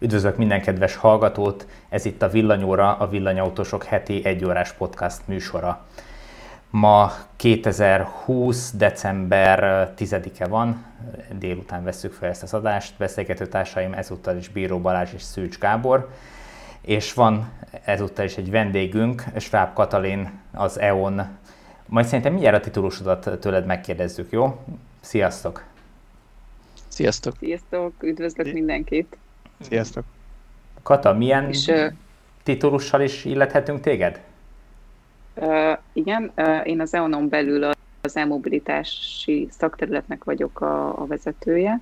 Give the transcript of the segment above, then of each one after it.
Üdvözlök minden kedves hallgatót, ez itt a Villanyóra, a Villanyautósok heti egyórás podcast műsora. Ma 2020. december 10-e van, délután veszük fel ezt az adást, beszélgető társaim ezúttal is Bíró Balázs és Szűcs Gábor, és van ezúttal is egy vendégünk, Schwab Katalin, az EON. Majd szerintem mindjárt a titulusodat tőled megkérdezzük, jó? Sziasztok! Sziasztok! Sziasztok! Üdvözlök mindenkit! Sziasztok! Kata, milyen és, titulussal is illethetünk téged? Uh, igen, uh, én az EON-on belül az e-mobilitási szakterületnek vagyok a, a vezetője.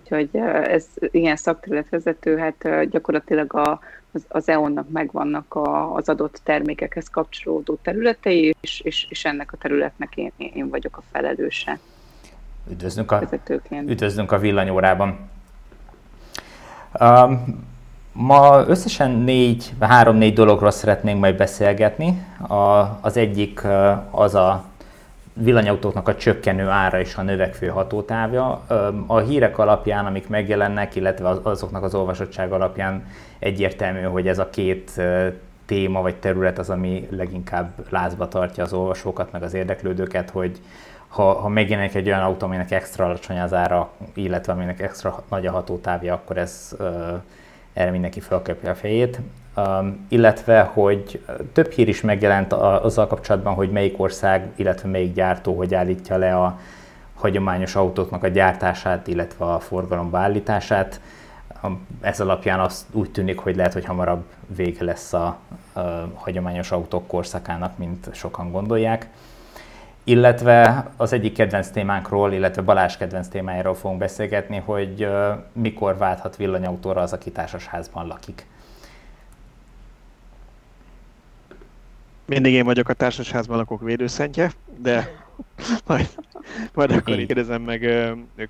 Úgyhogy uh, ez ilyen szakterületvezető, hát uh, gyakorlatilag a, az, az EON-nak megvannak a, az adott termékekhez kapcsolódó területei, és, és, és ennek a területnek én, én vagyok a felelőse. Üdvözlünk a, üdvözlünk a villanyórában. Um, ma összesen négy, három-négy dologról szeretnénk majd beszélgetni. A, az egyik az a villanyautóknak a csökkenő ára és a növekvő hatótávja. A hírek alapján, amik megjelennek, illetve azoknak az olvasottság alapján egyértelmű, hogy ez a két téma vagy terület az, ami leginkább lázba tartja az olvasókat, meg az érdeklődőket, hogy ha, ha megjelenik egy olyan autó, aminek extra alacsony az ára, illetve aminek extra nagy a hatótávja, akkor ez uh, erre mindenki felköpje a fejét. Um, illetve, hogy több hír is megjelent azzal kapcsolatban, hogy melyik ország, illetve melyik gyártó hogy állítja le a hagyományos autóknak a gyártását, illetve a forgalomba állítását. Ez alapján azt úgy tűnik, hogy lehet, hogy hamarabb vége lesz a, a hagyományos autók korszakának, mint sokan gondolják illetve az egyik kedvenc témánkról, illetve Balázs kedvenc témájáról fogunk beszélgetni, hogy mikor válthat villanyautóra az, aki társasházban lakik. Mindig én vagyok a társasházban lakók védőszentje, de majd, majd akkor így kérdezem meg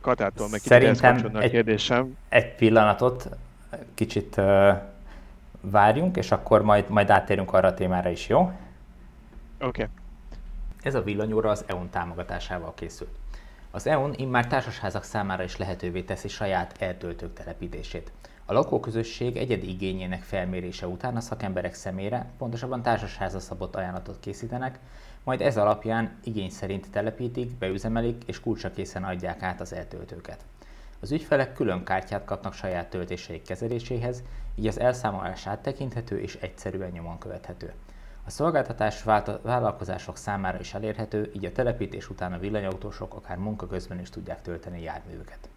Katától, meg Szerintem a kérdésem. Egy pillanatot, kicsit uh, várjunk, és akkor majd, majd áttérünk arra a témára is, jó? Oké. Okay. Ez a villanyóra az EON támogatásával készült. Az EON immár társasházak számára is lehetővé teszi saját eltöltők telepítését. A lakóközösség egyedi igényének felmérése után a szakemberek szemére, pontosabban társasházra szabott ajánlatot készítenek, majd ez alapján igény szerint telepítik, beüzemelik és kulcsakészen adják át az eltöltőket. Az ügyfelek külön kártyát kapnak saját töltéseik kezeléséhez, így az elszámolás áttekinthető és egyszerűen nyomon követhető. A szolgáltatás vállalkozások számára is elérhető, így a telepítés után a villanyautósok akár munka közben is tudják tölteni járművüket.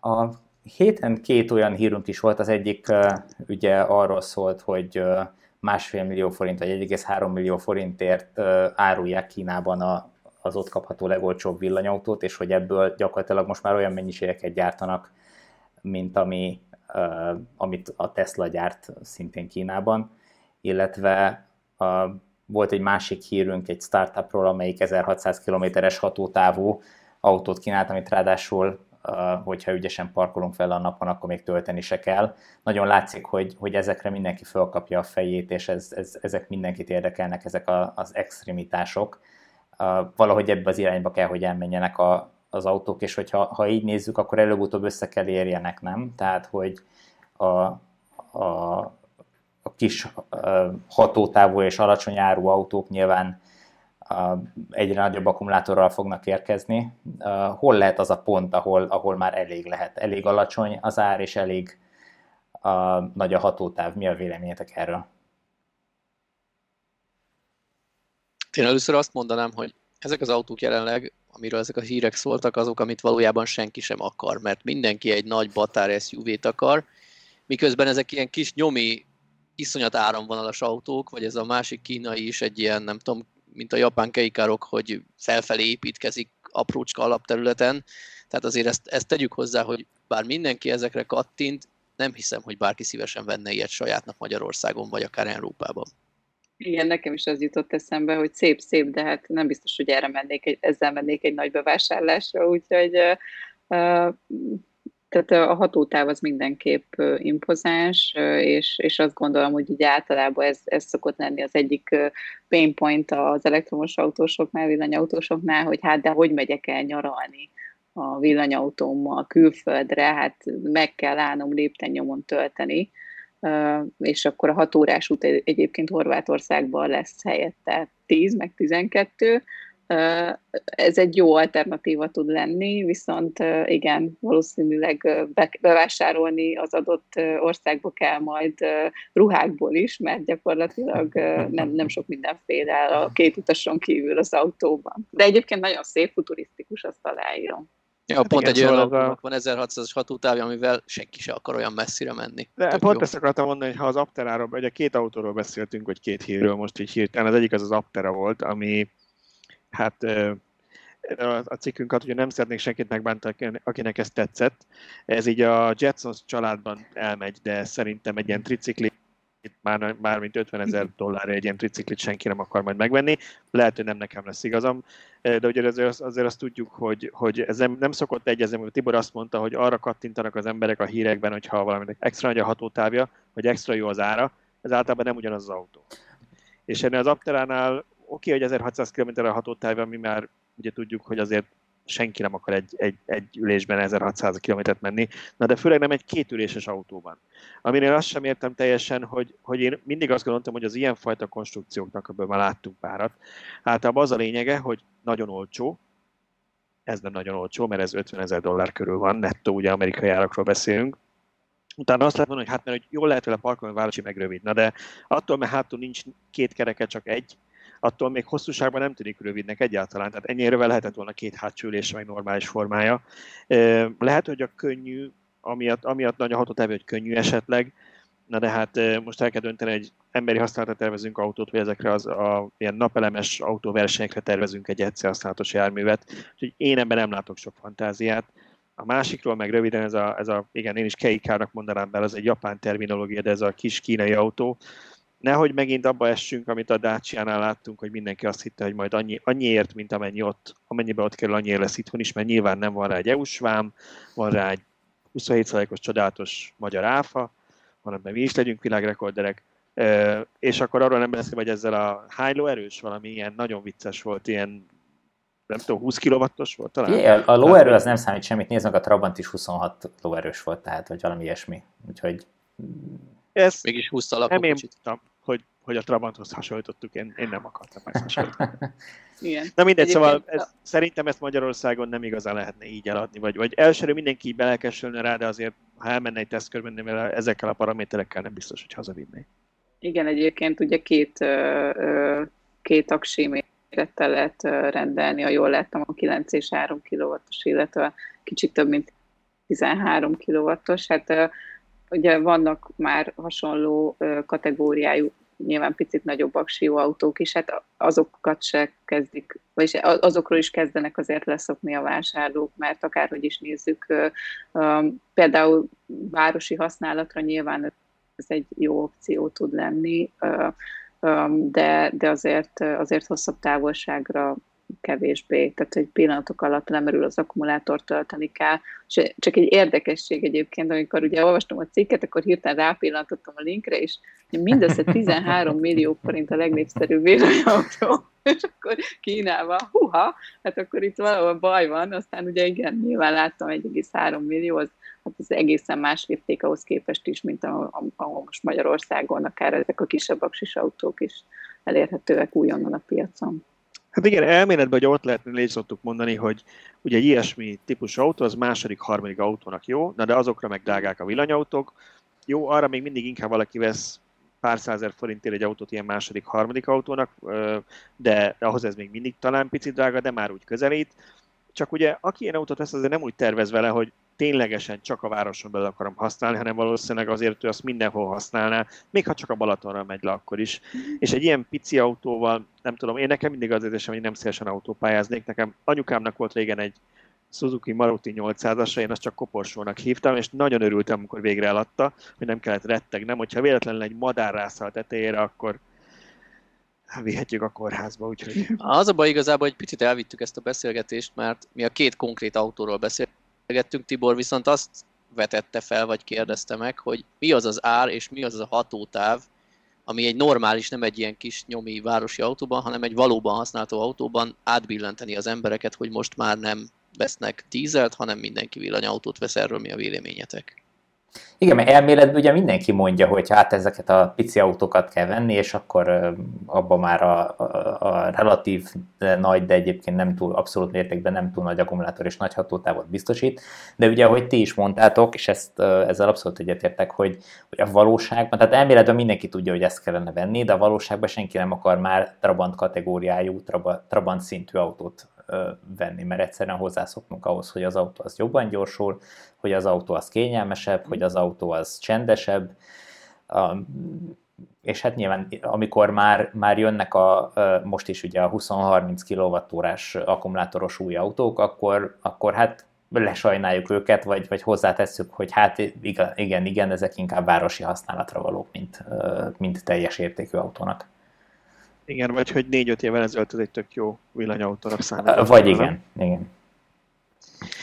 A héten két olyan hírünk is volt, az egyik ugye arról szólt, hogy másfél millió forint vagy 1,3 millió forintért árulják Kínában a, az ott kapható legolcsóbb villanyautót, és hogy ebből gyakorlatilag most már olyan mennyiségeket gyártanak, mint ami, amit a Tesla gyárt szintén Kínában, illetve volt egy másik hírünk egy startupról, amelyik 1600 kilométeres hatótávú autót kínált, amit ráadásul, hogyha ügyesen parkolunk fel a napon, akkor még tölteni se kell. Nagyon látszik, hogy, hogy ezekre mindenki fölkapja a fejét, és ez, ez, ezek mindenkit érdekelnek, ezek a, az extremitások. Valahogy ebbe az irányba kell, hogy elmenjenek a, az autók, és hogyha ha így nézzük, akkor előbb-utóbb össze kell érjenek, nem? Tehát, hogy a, a, kis hatótávú és alacsony áru autók nyilván egyre nagyobb akkumulátorral fognak érkezni. Hol lehet az a pont, ahol, ahol már elég lehet? Elég alacsony az ár, és elég nagy a hatótáv. Mi a véleményetek erről? Én először azt mondanám, hogy ezek az autók jelenleg, amiről ezek a hírek szóltak, azok, amit valójában senki sem akar, mert mindenki egy nagy batár SUV-t akar, miközben ezek ilyen kis nyomi iszonyat áramvonalas autók, vagy ez a másik kínai is egy ilyen, nem tudom, mint a japán keikárok, hogy felfelé építkezik aprócska alapterületen. Tehát azért ezt, ezt tegyük hozzá, hogy bár mindenki ezekre kattint, nem hiszem, hogy bárki szívesen venne ilyet sajátnak Magyarországon, vagy akár Európában. Igen, nekem is az jutott eszembe, hogy szép-szép, de hát nem biztos, hogy erre mennék, egy, ezzel mennék egy nagy bevásárlásra, úgyhogy uh, tehát a hatótáv az mindenképp impozáns, és, és azt gondolom, hogy ugye általában ez, ez szokott lenni az egyik pain point az elektromos autósoknál, villanyautósoknál, hogy hát de hogy megyek el nyaralni a villanyautómmal külföldre, hát meg kell állnom lépten nyomon tölteni, és akkor a 6 órás út egyébként Horvátországban lesz helyette 10 meg 12, ez egy jó alternatíva tud lenni, viszont igen, valószínűleg bevásárolni az adott országba kell majd ruhákból is, mert gyakorlatilag nem, nem sok mindenféle a két utason kívül az autóban. De egyébként nagyon szép, futurisztikus, azt aláírom. Ja, hát pont igen, egy olyan szóval a... van 1600-as hatótávja, amivel senki se akar olyan messzire menni. De Tök pont jó. ezt akartam mondani, hogy ha az Apteráról, ugye két autóról beszéltünk, vagy két hírről most így hirtelen, az egyik az az Aptera volt, ami hát a cikkünket ugye nem szeretnék senkit megbántani, akinek ez tetszett. Ez így a Jetsons családban elmegy, de szerintem egy ilyen tricikli már, már mint 50 ezer dollárra egy ilyen triciklit senki nem akar majd megvenni. Lehet, hogy nem nekem lesz igazam, de ugye azért, azért azt tudjuk, hogy, hogy ez nem, nem szokott egyezni, hogy Tibor azt mondta, hogy arra kattintanak az emberek a hírekben, hogyha valaminek extra nagy a hatótávja, vagy extra jó az ára, ez általában nem ugyanaz az autó. És ennél az Apteránál oké, hogy 1600 km a hatótáv, ami már ugye tudjuk, hogy azért senki nem akar egy, egy, egy ülésben 1600 km-t menni, na de főleg nem egy kétüléses autóban. Aminél azt sem értem teljesen, hogy, hogy én mindig azt gondoltam, hogy az ilyenfajta konstrukcióknak, ebből már láttunk párat, általában az a lényege, hogy nagyon olcsó, ez nem nagyon olcsó, mert ez 50 ezer dollár körül van, nettó, ugye amerikai árakról beszélünk, Utána azt lehet mondani, hogy hát mert hogy jól lehet vele parkolni, városi meg rövid. Na de attól, mert hátul nincs két kereke, csak egy, attól még hosszúságban nem tűnik rövidnek egyáltalán, tehát ennyire lehetett volna két hátsó ülése, meg normális formája. Lehet, hogy a könnyű, amiatt, amiatt nagy a hatótávja, hogy könnyű esetleg, na de hát most el kell dönteni, egy emberi használatra tervezünk autót, vagy ezekre az a, ilyen napelemes autóversenyekre tervezünk egy egyszer használatos járművet, úgyhogy én ebben nem látok sok fantáziát. A másikról meg röviden ez a, ez a igen, én is Keikának mondanám, mert az egy japán terminológia, de ez a kis kínai autó, nehogy megint abba essünk, amit a Dacia-nál láttunk, hogy mindenki azt hitte, hogy majd annyi, annyiért, mint amennyi ott, amennyibe ott kerül, annyiért lesz itthon is, mert nyilván nem van rá egy EU-s vám, van rá egy 27%-os csodálatos magyar áfa, hanem mi is legyünk világrekorderek, és akkor arról nem beszélve, hogy ezzel a high erős valami ilyen nagyon vicces volt, ilyen nem tudom, 20 kW-os volt talán? Igen, a lóerő az nem számít semmit, nézd meg, a Trabant is 26 lóerős volt, tehát, vagy valami ilyesmi. Úgyhogy ezt Mégis 20 Nem én tudtam, hogy, hogy a Trabanthoz hasonlítottuk, én, én nem akartam ezt hasonlítani. Igen. Na mindegy, szóval ez, a... szerintem ezt Magyarországon nem igazán lehetne így eladni, vagy, vagy elsőre mindenki belekesülne rá, de azért, ha elmenne egy tesztkörben, ezekkel a paraméterekkel nem biztos, hogy hazavinné. Igen, egyébként ugye két, két aksi mérettel lehet rendelni, a jól láttam, a 9 és 3 kW-os, illetve kicsit több, mint 13 kW-os. Hát ugye vannak már hasonló kategóriájú, nyilván picit nagyobb aksió autók is, hát azokat se kezdik, vagyis azokról is kezdenek azért leszokni a vásárlók, mert akárhogy is nézzük, például városi használatra nyilván ez egy jó opció tud lenni, de, de azért, azért hosszabb távolságra kevésbé, tehát hogy pillanatok alatt lemerül az akkumulátor, tölteni kell. És csak egy érdekesség egyébként, amikor ugye olvastam a cikket, akkor hirtelen rápillantottam a linkre, és mindössze 13 millió forint a legnépszerűbb villanyautó, és akkor Kínában, huha, hát akkor itt valahol baj van, aztán ugye igen, nyilván láttam 1,3 millió, az, hát az egészen más lépték ahhoz képest is, mint ahol most Magyarországon akár ezek a kisebb aksis autók is elérhetőek újonnan a piacon. Hát igen, elméletben, hogy ott lehetne, légy szoktuk mondani, hogy ugye egy ilyesmi típusú autó az második, harmadik autónak jó, na de azokra meg drágák a villanyautók. Jó, arra még mindig inkább valaki vesz pár százer forintért egy autót ilyen második, harmadik autónak, de ahhoz ez még mindig talán picit drága, de már úgy közelít. Csak ugye, aki ilyen autót vesz, azért nem úgy tervez vele, hogy ténylegesen csak a városon belül akarom használni, hanem valószínűleg azért ő azt mindenhol használná, még ha csak a Balatonra megy le akkor is. És egy ilyen pici autóval, nem tudom, én nekem mindig az érzésem, hogy nem szívesen autópályáznék. Nekem anyukámnak volt régen egy Suzuki Maruti 800-asa, én azt csak koporsónak hívtam, és nagyon örültem, amikor végre eladta, hogy nem kellett rettegnem, hogyha véletlenül egy madár rászal tetejére, akkor vihetjük a kórházba, úgyhogy... Az a baj igazából, hogy picit elvittük ezt a beszélgetést, mert mi a két konkrét autóról beszélünk, beszélgettünk, Tibor viszont azt vetette fel, vagy kérdezte meg, hogy mi az az ár, és mi az az a hatótáv, ami egy normális, nem egy ilyen kis nyomi városi autóban, hanem egy valóban használható autóban átbillenteni az embereket, hogy most már nem vesznek dízelt, hanem mindenki villanyautót vesz, erről mi a véleményetek? Igen, mert elméletben ugye mindenki mondja, hogy hát ezeket a pici autókat kell venni, és akkor abban már a, a, a relatív nagy, de egyébként nem túl, abszolút mértékben nem túl nagy akkumulátor és nagy hatótávot biztosít. De ugye, ahogy ti is mondtátok, és ezt, ezzel abszolút egyetértek, hogy, hogy a valóságban, tehát elméletben mindenki tudja, hogy ezt kellene venni, de a valóságban senki nem akar már Trabant kategóriájú, Trabant szintű autót venni, mert egyszerűen hozzászoknunk ahhoz, hogy az autó az jobban gyorsul, hogy az autó az kényelmesebb, hogy az autó az csendesebb, és hát nyilván amikor már, már jönnek a, most is ugye a 20-30 kWh akkumulátoros új autók, akkor, akkor hát lesajnáljuk őket, vagy, vagy hozzátesszük, hogy hát igen, igen, igen, ezek inkább városi használatra valók, mint, mint teljes értékű autónak. Igen, vagy hogy négy-öt évvel ezelőtt ez egy tök jó villanyautónak számít. Vagy igen, igen.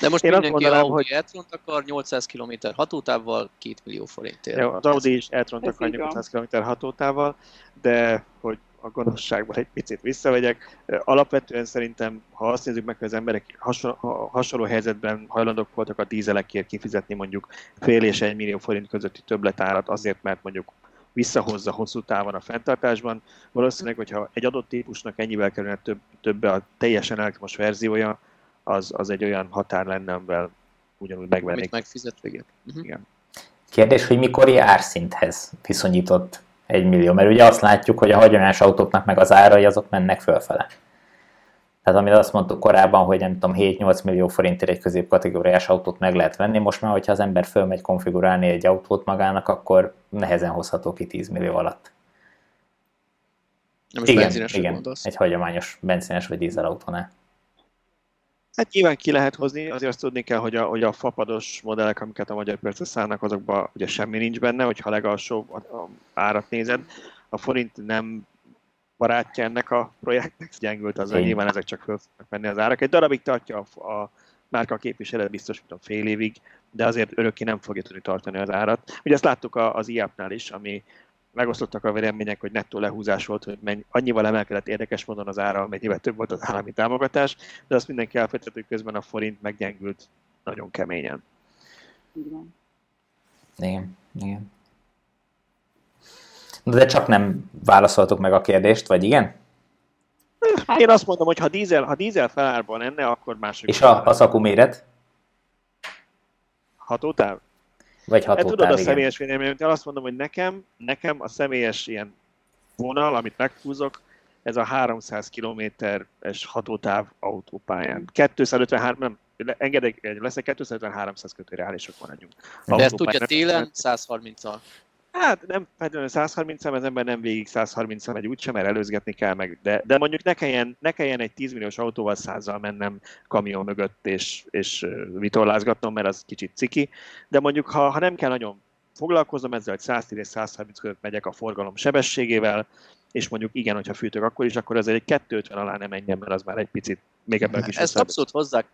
De most Én mindenki mondanám, Audi hogy... e akar 800 km hatótávval 2 millió forintért. Jó, az Audi is e akar 800 km hatótávval, de hogy a gonoszságban egy picit visszavegyek. Alapvetően szerintem, ha azt nézzük meg, hogy az emberek hasonló, hasonló helyzetben hajlandók voltak a dízelekért kifizetni mondjuk fél és egy millió forint közötti többletárat azért, mert mondjuk visszahozza hosszú távon a fenntartásban. Valószínűleg, hogyha egy adott típusnak ennyivel kerülne több, többe a teljesen elektromos verziója, az, az egy olyan határ lenne, amivel ugyanúgy megvennék. Amit megfizet. Uh-huh. Igen. Kérdés, hogy mikor árszinthez viszonyított egy millió, mert ugye azt látjuk, hogy a hagyományos autóknak meg az árai azok mennek fölfele. Tehát amit azt mondtuk korábban, hogy nem tudom, 7-8 millió forintért egy középkategóriás autót meg lehet venni, most már, hogyha az ember fölmegy konfigurálni egy autót magának, akkor nehezen hozható ki 10 millió alatt. Nem igen, igen, gondolsz? egy hagyományos benzines vagy dízelautónál. Hát nyilván ki lehet hozni, azért azt tudni kell, hogy a, hogy a fapados modellek, amiket a magyar piacra szállnak, azokban ugye semmi nincs benne, hogyha legalsó árat nézed. A forint nem barátja ennek a projektnek, gyengült az, hogy nyilván ezek csak föl fognak menni az árak. Egy darabig tartja a, a márka képviselet biztos, mint a fél évig, de azért örökké nem fogja tudni tartani az árat. Ugye ezt láttuk az IAP-nál is, ami megosztottak a vélemények, hogy nettó lehúzás volt, hogy mennyi, annyival emelkedett érdekes módon az ára, mennyivel több volt az állami támogatás, de azt mindenki elfejtett, hogy közben a forint meggyengült nagyon keményen. Igen. Igen, igen. De csak nem válaszoltuk meg a kérdést, vagy igen? Hát, Én azt mondom, hogy ha dízel, ha dízel felárban enne, akkor mások. És a, a szakú méret? Hatótáv? Vagy hatótáv, hát, tudod a személyes véleményemet, azt mondom, hogy nekem, nekem a személyes ilyen vonal, amit meghúzok, ez a 300 kilométeres hatótáv autópályán. 253, nem, engedek, leszek 250-300 kötő reálisok maradjunk. De ezt tudja télen 130-al. Hát nem feltétlenül 130 szem, az ember nem végig 130 megy úgysem, mert előzgetni kell meg, de, de mondjuk ne kelljen, ne kelljen egy 10 milliós autóval százzal mennem kamion mögött és, és vitorlázgatnom, mert az kicsit ciki, de mondjuk ha, ha nem kell nagyon foglalkoznom ezzel, hogy 110 és 130 között megyek a forgalom sebességével, és mondjuk igen, hogyha fűtök akkor is, akkor ezért egy 250 alá nem menjen, mert az már egy picit még ebben is. Ezt abszolút hozzák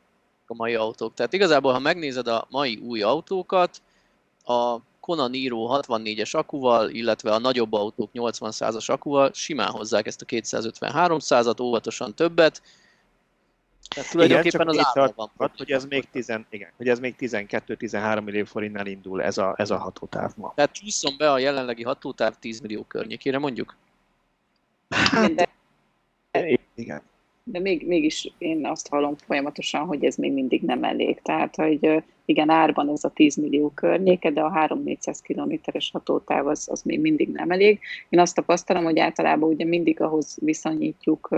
a mai autók. Tehát igazából, ha megnézed a mai új autókat, a Kona Niro 64-es akuval, illetve a nagyobb autók 80-as akuval simán hozzák ezt a 250-300-at, óvatosan többet. Tehát tulajdonképpen igen, az árban van. Hat, hogy ez még, 10, igen, hogy ez még 12-13 millió forintnál indul ez a, ez a hatótáv ma. Tehát csúszom be a jelenlegi hatótáv 10 millió környékére mondjuk? Hát, igen de még, mégis én azt hallom folyamatosan, hogy ez még mindig nem elég. Tehát, hogy igen, árban ez a 10 millió környéke, de a 3-400 kilométeres hatótáv az, az még mindig nem elég. Én azt tapasztalom, hogy általában ugye mindig ahhoz viszonyítjuk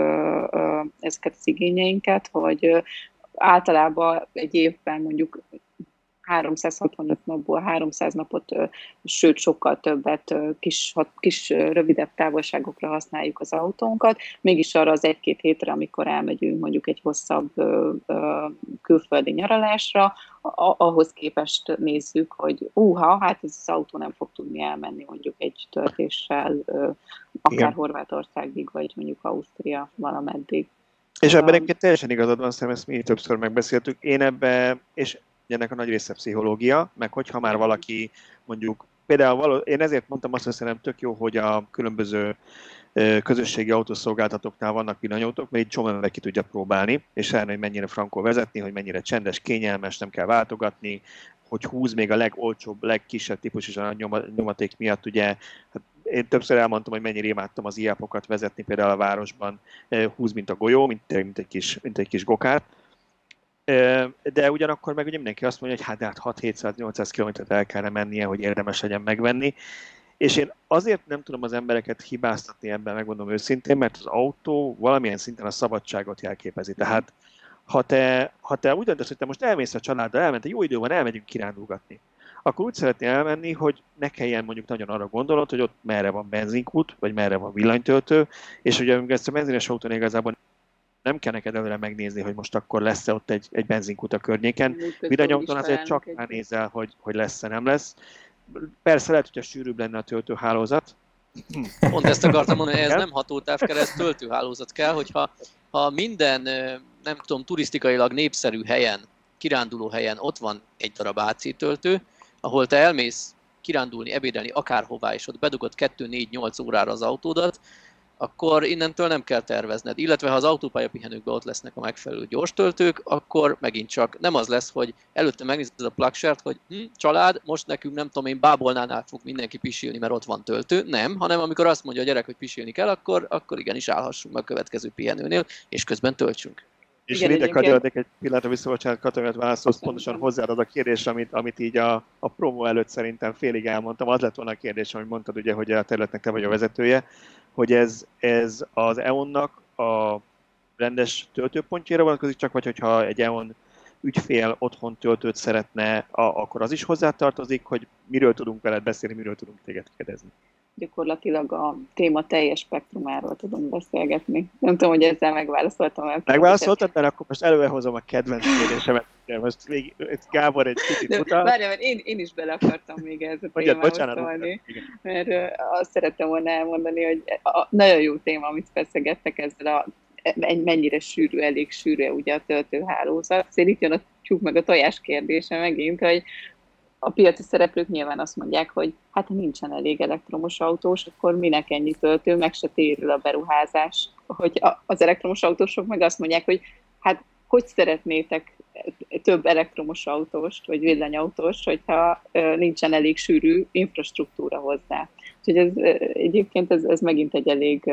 ezeket az igényeinket, hogy általában egy évben mondjuk 365 napból 300 napot, sőt sokkal többet kis, kis rövidebb távolságokra használjuk az autónkat, mégis arra az egy-két hétre, amikor elmegyünk mondjuk egy hosszabb külföldi nyaralásra, ahhoz képest nézzük, hogy úha, hát ez az autó nem fog tudni elmenni mondjuk egy töltéssel, akár Igen. Horvátországig, vagy mondjuk Ausztria valameddig. És ebben egyébként teljesen igazad van, szerintem ezt mi többször megbeszéltük. Én ebbe, és ennek a nagy része pszichológia, meg hogyha már valaki mondjuk, például való, én ezért mondtam azt, hogy szerintem tök jó, hogy a különböző közösségi autószolgáltatóknál vannak villanyautók, mert egy csomó ki tudja próbálni, és elni, hogy mennyire frankó vezetni, hogy mennyire csendes, kényelmes, nem kell váltogatni, hogy húz még a legolcsóbb, legkisebb típus is a nyomaték miatt, ugye hát én többször elmondtam, hogy mennyire imádtam az iápokat vezetni például a városban, húz, mint a golyó, mint, mint, egy, kis, mint egy kis gokárt, de ugyanakkor meg ugye mindenki azt mondja, hogy hát, hát 6-700-800 kilométert el kellene mennie, hogy érdemes legyen megvenni, és én azért nem tudom az embereket hibáztatni ebben, megmondom őszintén, mert az autó valamilyen szinten a szabadságot jelképezi. Tehát ha te, ha te úgy döntesz, hogy te most elmész a családdal, elment, jó idő van, elmegyünk kirándulgatni, akkor úgy szeretnél elmenni, hogy ne kelljen mondjuk nagyon arra gondolod, hogy ott merre van benzinkút, vagy merre van villanytöltő, és ugye ezt a benzines autón igazából nem kell neked előre megnézni, hogy most akkor lesz-e ott egy, egy benzinkút a környéken. Villanyauton azért csak nézel, hogy, hogy lesz-e, nem lesz. Persze lehet, hogy a sűrűbb lenne a töltőhálózat. Pont ezt akartam mondani, ez nem hatótávkereszt töltőhálózat kell, hogyha ha minden, nem tudom, turisztikailag népszerű helyen, kiránduló helyen ott van egy darab AC töltő, ahol te elmész kirándulni, ebédelni akárhová, és ott bedugod 2-4-8 órára az autódat, akkor innentől nem kell tervezned. Illetve ha az autópályapihenőkben ott lesznek a megfelelő gyors töltők, akkor megint csak nem az lesz, hogy előtte megnézed a plugshare hogy hm, család, most nekünk nem tudom én bábolnánál fog mindenki pisilni, mert ott van töltő. Nem, hanem amikor azt mondja a gyerek, hogy pisilni kell, akkor, akkor igenis állhassunk meg a következő pihenőnél, és közben töltsünk. És Igen, ide kanyarodik egy pillanatra vissza, bocsánat, Katonát válaszolsz pontosan hozzáadod a kérdés, amit, amit így a, a promo előtt szerintem félig elmondtam. Az lett volna a kérdés, amit mondtad, ugye, hogy a területnek te vagy a vezetője, hogy ez, ez az EON-nak a rendes töltőpontjára vonatkozik, csak vagy hogyha egy EON ügyfél otthon töltőt szeretne, a, akkor az is hozzátartozik, hogy miről tudunk veled beszélni, miről tudunk téged kérdezni gyakorlatilag a téma teljes spektrumáról tudunk beszélgetni. Nem tudom, hogy ezzel megválaszoltam el. Megválaszoltad, mert akkor most előhozom a kedvenc kérdésemet. Most még Gábor egy kicsit utal. Várjál, mert én, én is bele akartam még ez a Mondjad, bocsánat, szólni, mert azt szerettem volna elmondani, hogy a, nagyon jó téma, amit feszegettek ezzel a mennyire sűrű, elég sűrű ugye a töltőhálózat. Szóval itt jön a tyúk meg a tojás kérdése megint, hogy a piaci szereplők nyilván azt mondják, hogy hát ha nincsen elég elektromos autós, akkor minek ennyi töltő, meg se térül a beruházás. Hogy az elektromos autósok meg azt mondják, hogy hát hogy szeretnétek több elektromos autóst, vagy villanyautóst, hogyha nincsen elég sűrű infrastruktúra hozzá. Úgyhogy ez, egyébként ez, ez megint egy elég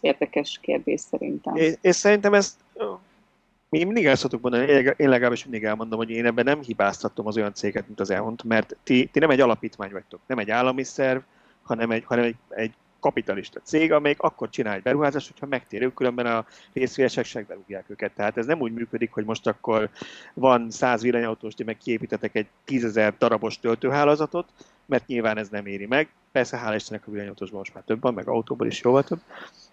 érdekes kérdés szerintem. És, és szerintem ezt mi mindig el szoktuk mondani, én legalábbis mindig elmondom, hogy én ebben nem hibáztatom az olyan céget, mint az EON-t, mert ti, ti nem egy alapítvány vagytok, nem egy állami szerv, hanem egy, hanem egy, egy kapitalista cég, amelyik akkor csinál egy beruházást, hogyha megtérő, különben a részvényesek se berúgják őket. Tehát ez nem úgy működik, hogy most akkor van száz villanyautós, ti meg kiépítetek egy tízezer darabos töltőhálózatot, mert nyilván ez nem éri meg. Persze, hál' Istennek a villanyautósban most már több van, meg autóból is jóval több.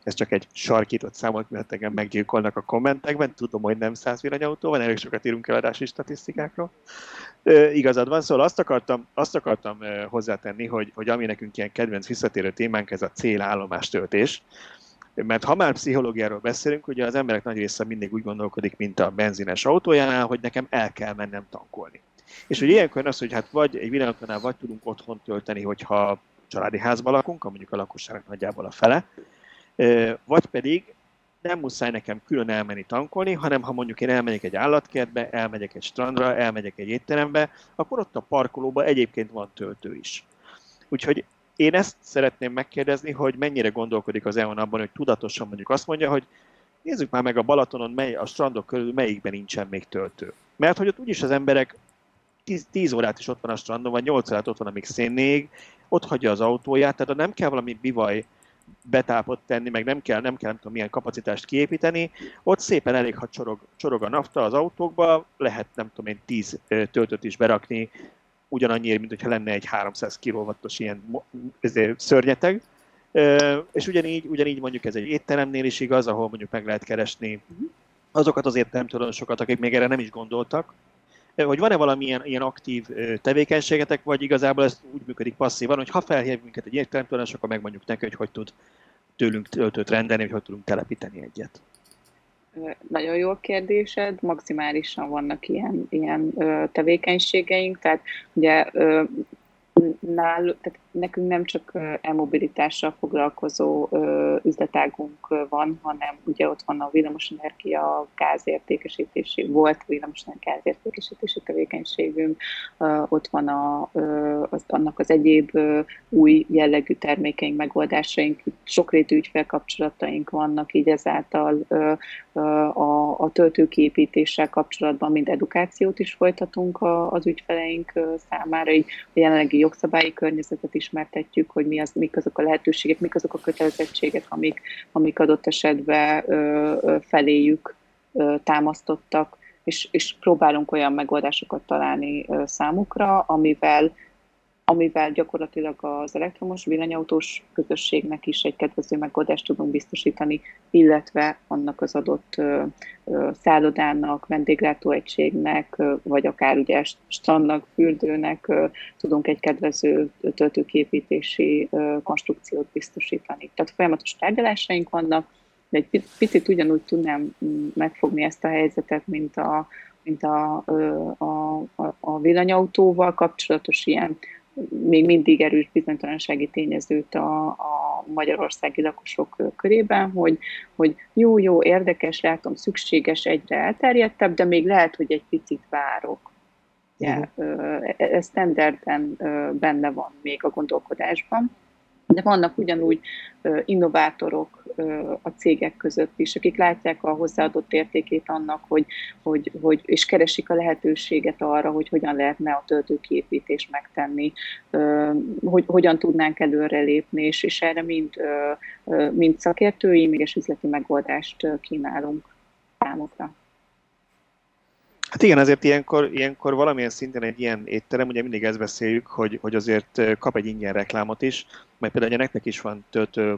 Ez csak egy sarkított számolt, mert engem meggyilkolnak a kommentekben. Tudom, hogy nem száz villanyautó van, elég sokat írunk eladási statisztikákról. E, igazad van, szóval azt akartam, azt akartam hozzátenni, hogy, hogy ami nekünk ilyen kedvenc visszatérő témánk, ez a célállomás töltés. Mert ha már pszichológiáról beszélünk, ugye az emberek nagy része mindig úgy gondolkodik, mint a benzines autójánál, hogy nekem el kell mennem tankolni. És hogy ilyenkor az, hogy hát vagy egy villanyautónál vagy tudunk otthon tölteni, hogyha családi házban lakunk, mondjuk a lakosságnak nagyjából a fele, vagy pedig nem muszáj nekem külön elmenni tankolni, hanem ha mondjuk én elmegyek egy állatkertbe, elmegyek egy strandra, elmegyek egy étterembe, akkor ott a parkolóban egyébként van töltő is. Úgyhogy én ezt szeretném megkérdezni, hogy mennyire gondolkodik az EON abban, hogy tudatosan mondjuk azt mondja, hogy nézzük már meg a Balatonon, mely, a strandok közül melyikben nincsen még töltő. Mert hogy ott úgyis az emberek 10 órát is ott van a strandon, vagy 8 órát ott van, amíg szénnék, ott hagyja az autóját, tehát nem kell valami bivaj betápot tenni, meg nem kell, nem kell nem tudom, milyen kapacitást kiépíteni, ott szépen elég, ha csorog, csorog a nafta az autókba, lehet nem tudom én 10 töltőt is berakni, ugyanannyiért, mint hogyha lenne egy 300 kW-os ilyen szörnyeteg. És ugyanígy, ugyanígy mondjuk ez egy étteremnél is igaz, ahol mondjuk meg lehet keresni azokat az étteremtulajdonosokat, akik még erre nem is gondoltak, hogy van-e valamilyen ilyen aktív tevékenységetek, vagy igazából ez úgy működik passzívan, hogy ha felhív minket egy értelemtelen, akkor megmondjuk neki, hogy hogy tud tőlünk töltőt rendelni, vagy hogy tudunk telepíteni egyet. Nagyon jó kérdésed, maximálisan vannak ilyen, ilyen tevékenységeink, tehát ugye nál, tehát nekünk nem csak e-mobilitással foglalkozó üzletágunk van, hanem ugye ott van a villamosenergia gázértékesítési, volt villamosenergia gázértékesítési tevékenységünk, ott van a, az, annak az egyéb új jellegű termékeink, megoldásaink, sokrétű ügyfélkapcsolataink vannak, így ezáltal a, a töltőképítéssel kapcsolatban mind edukációt is folytatunk az ügyfeleink számára, így a jelenlegi jogszabályi környezetet ismertetjük, hogy mi az, mik azok a lehetőségek, mik azok a kötelezettségek, amik, amik adott esetben feléjük támasztottak, és, és próbálunk olyan megoldásokat találni számukra, amivel amivel gyakorlatilag az elektromos villanyautós közösségnek is egy kedvező megoldást tudunk biztosítani, illetve annak az adott szállodának, vendéglátóegységnek, vagy akár ugye strandnak, fürdőnek tudunk egy kedvező töltőképítési konstrukciót biztosítani. Tehát folyamatos tárgyalásaink vannak, de egy picit ugyanúgy tudnám megfogni ezt a helyzetet, mint a, mint a, a, a, a villanyautóval kapcsolatos ilyen még mindig erős bizonytalansági tényezőt a, a magyarországi lakosok körében, hogy, hogy jó, jó, érdekes, látom, szükséges, egyre elterjedtebb, de még lehet, hogy egy picit várok. Ja, ez standarden benne van még a gondolkodásban. De vannak ugyanúgy innovátorok a cégek között is, akik látják a hozzáadott értékét annak, hogy, hogy, hogy és keresik a lehetőséget arra, hogy hogyan lehetne a töltőkiépítést megtenni, hogy hogyan tudnánk előrelépni, és, és erre mind, mind szakértői, még és üzleti megoldást kínálunk számokra. Hát igen, ezért ilyenkor, ilyenkor valamilyen szinten egy ilyen étterem, ugye mindig ezt beszéljük, hogy, hogy azért kap egy ingyen reklámot is, mert például ugye nektek is van töltő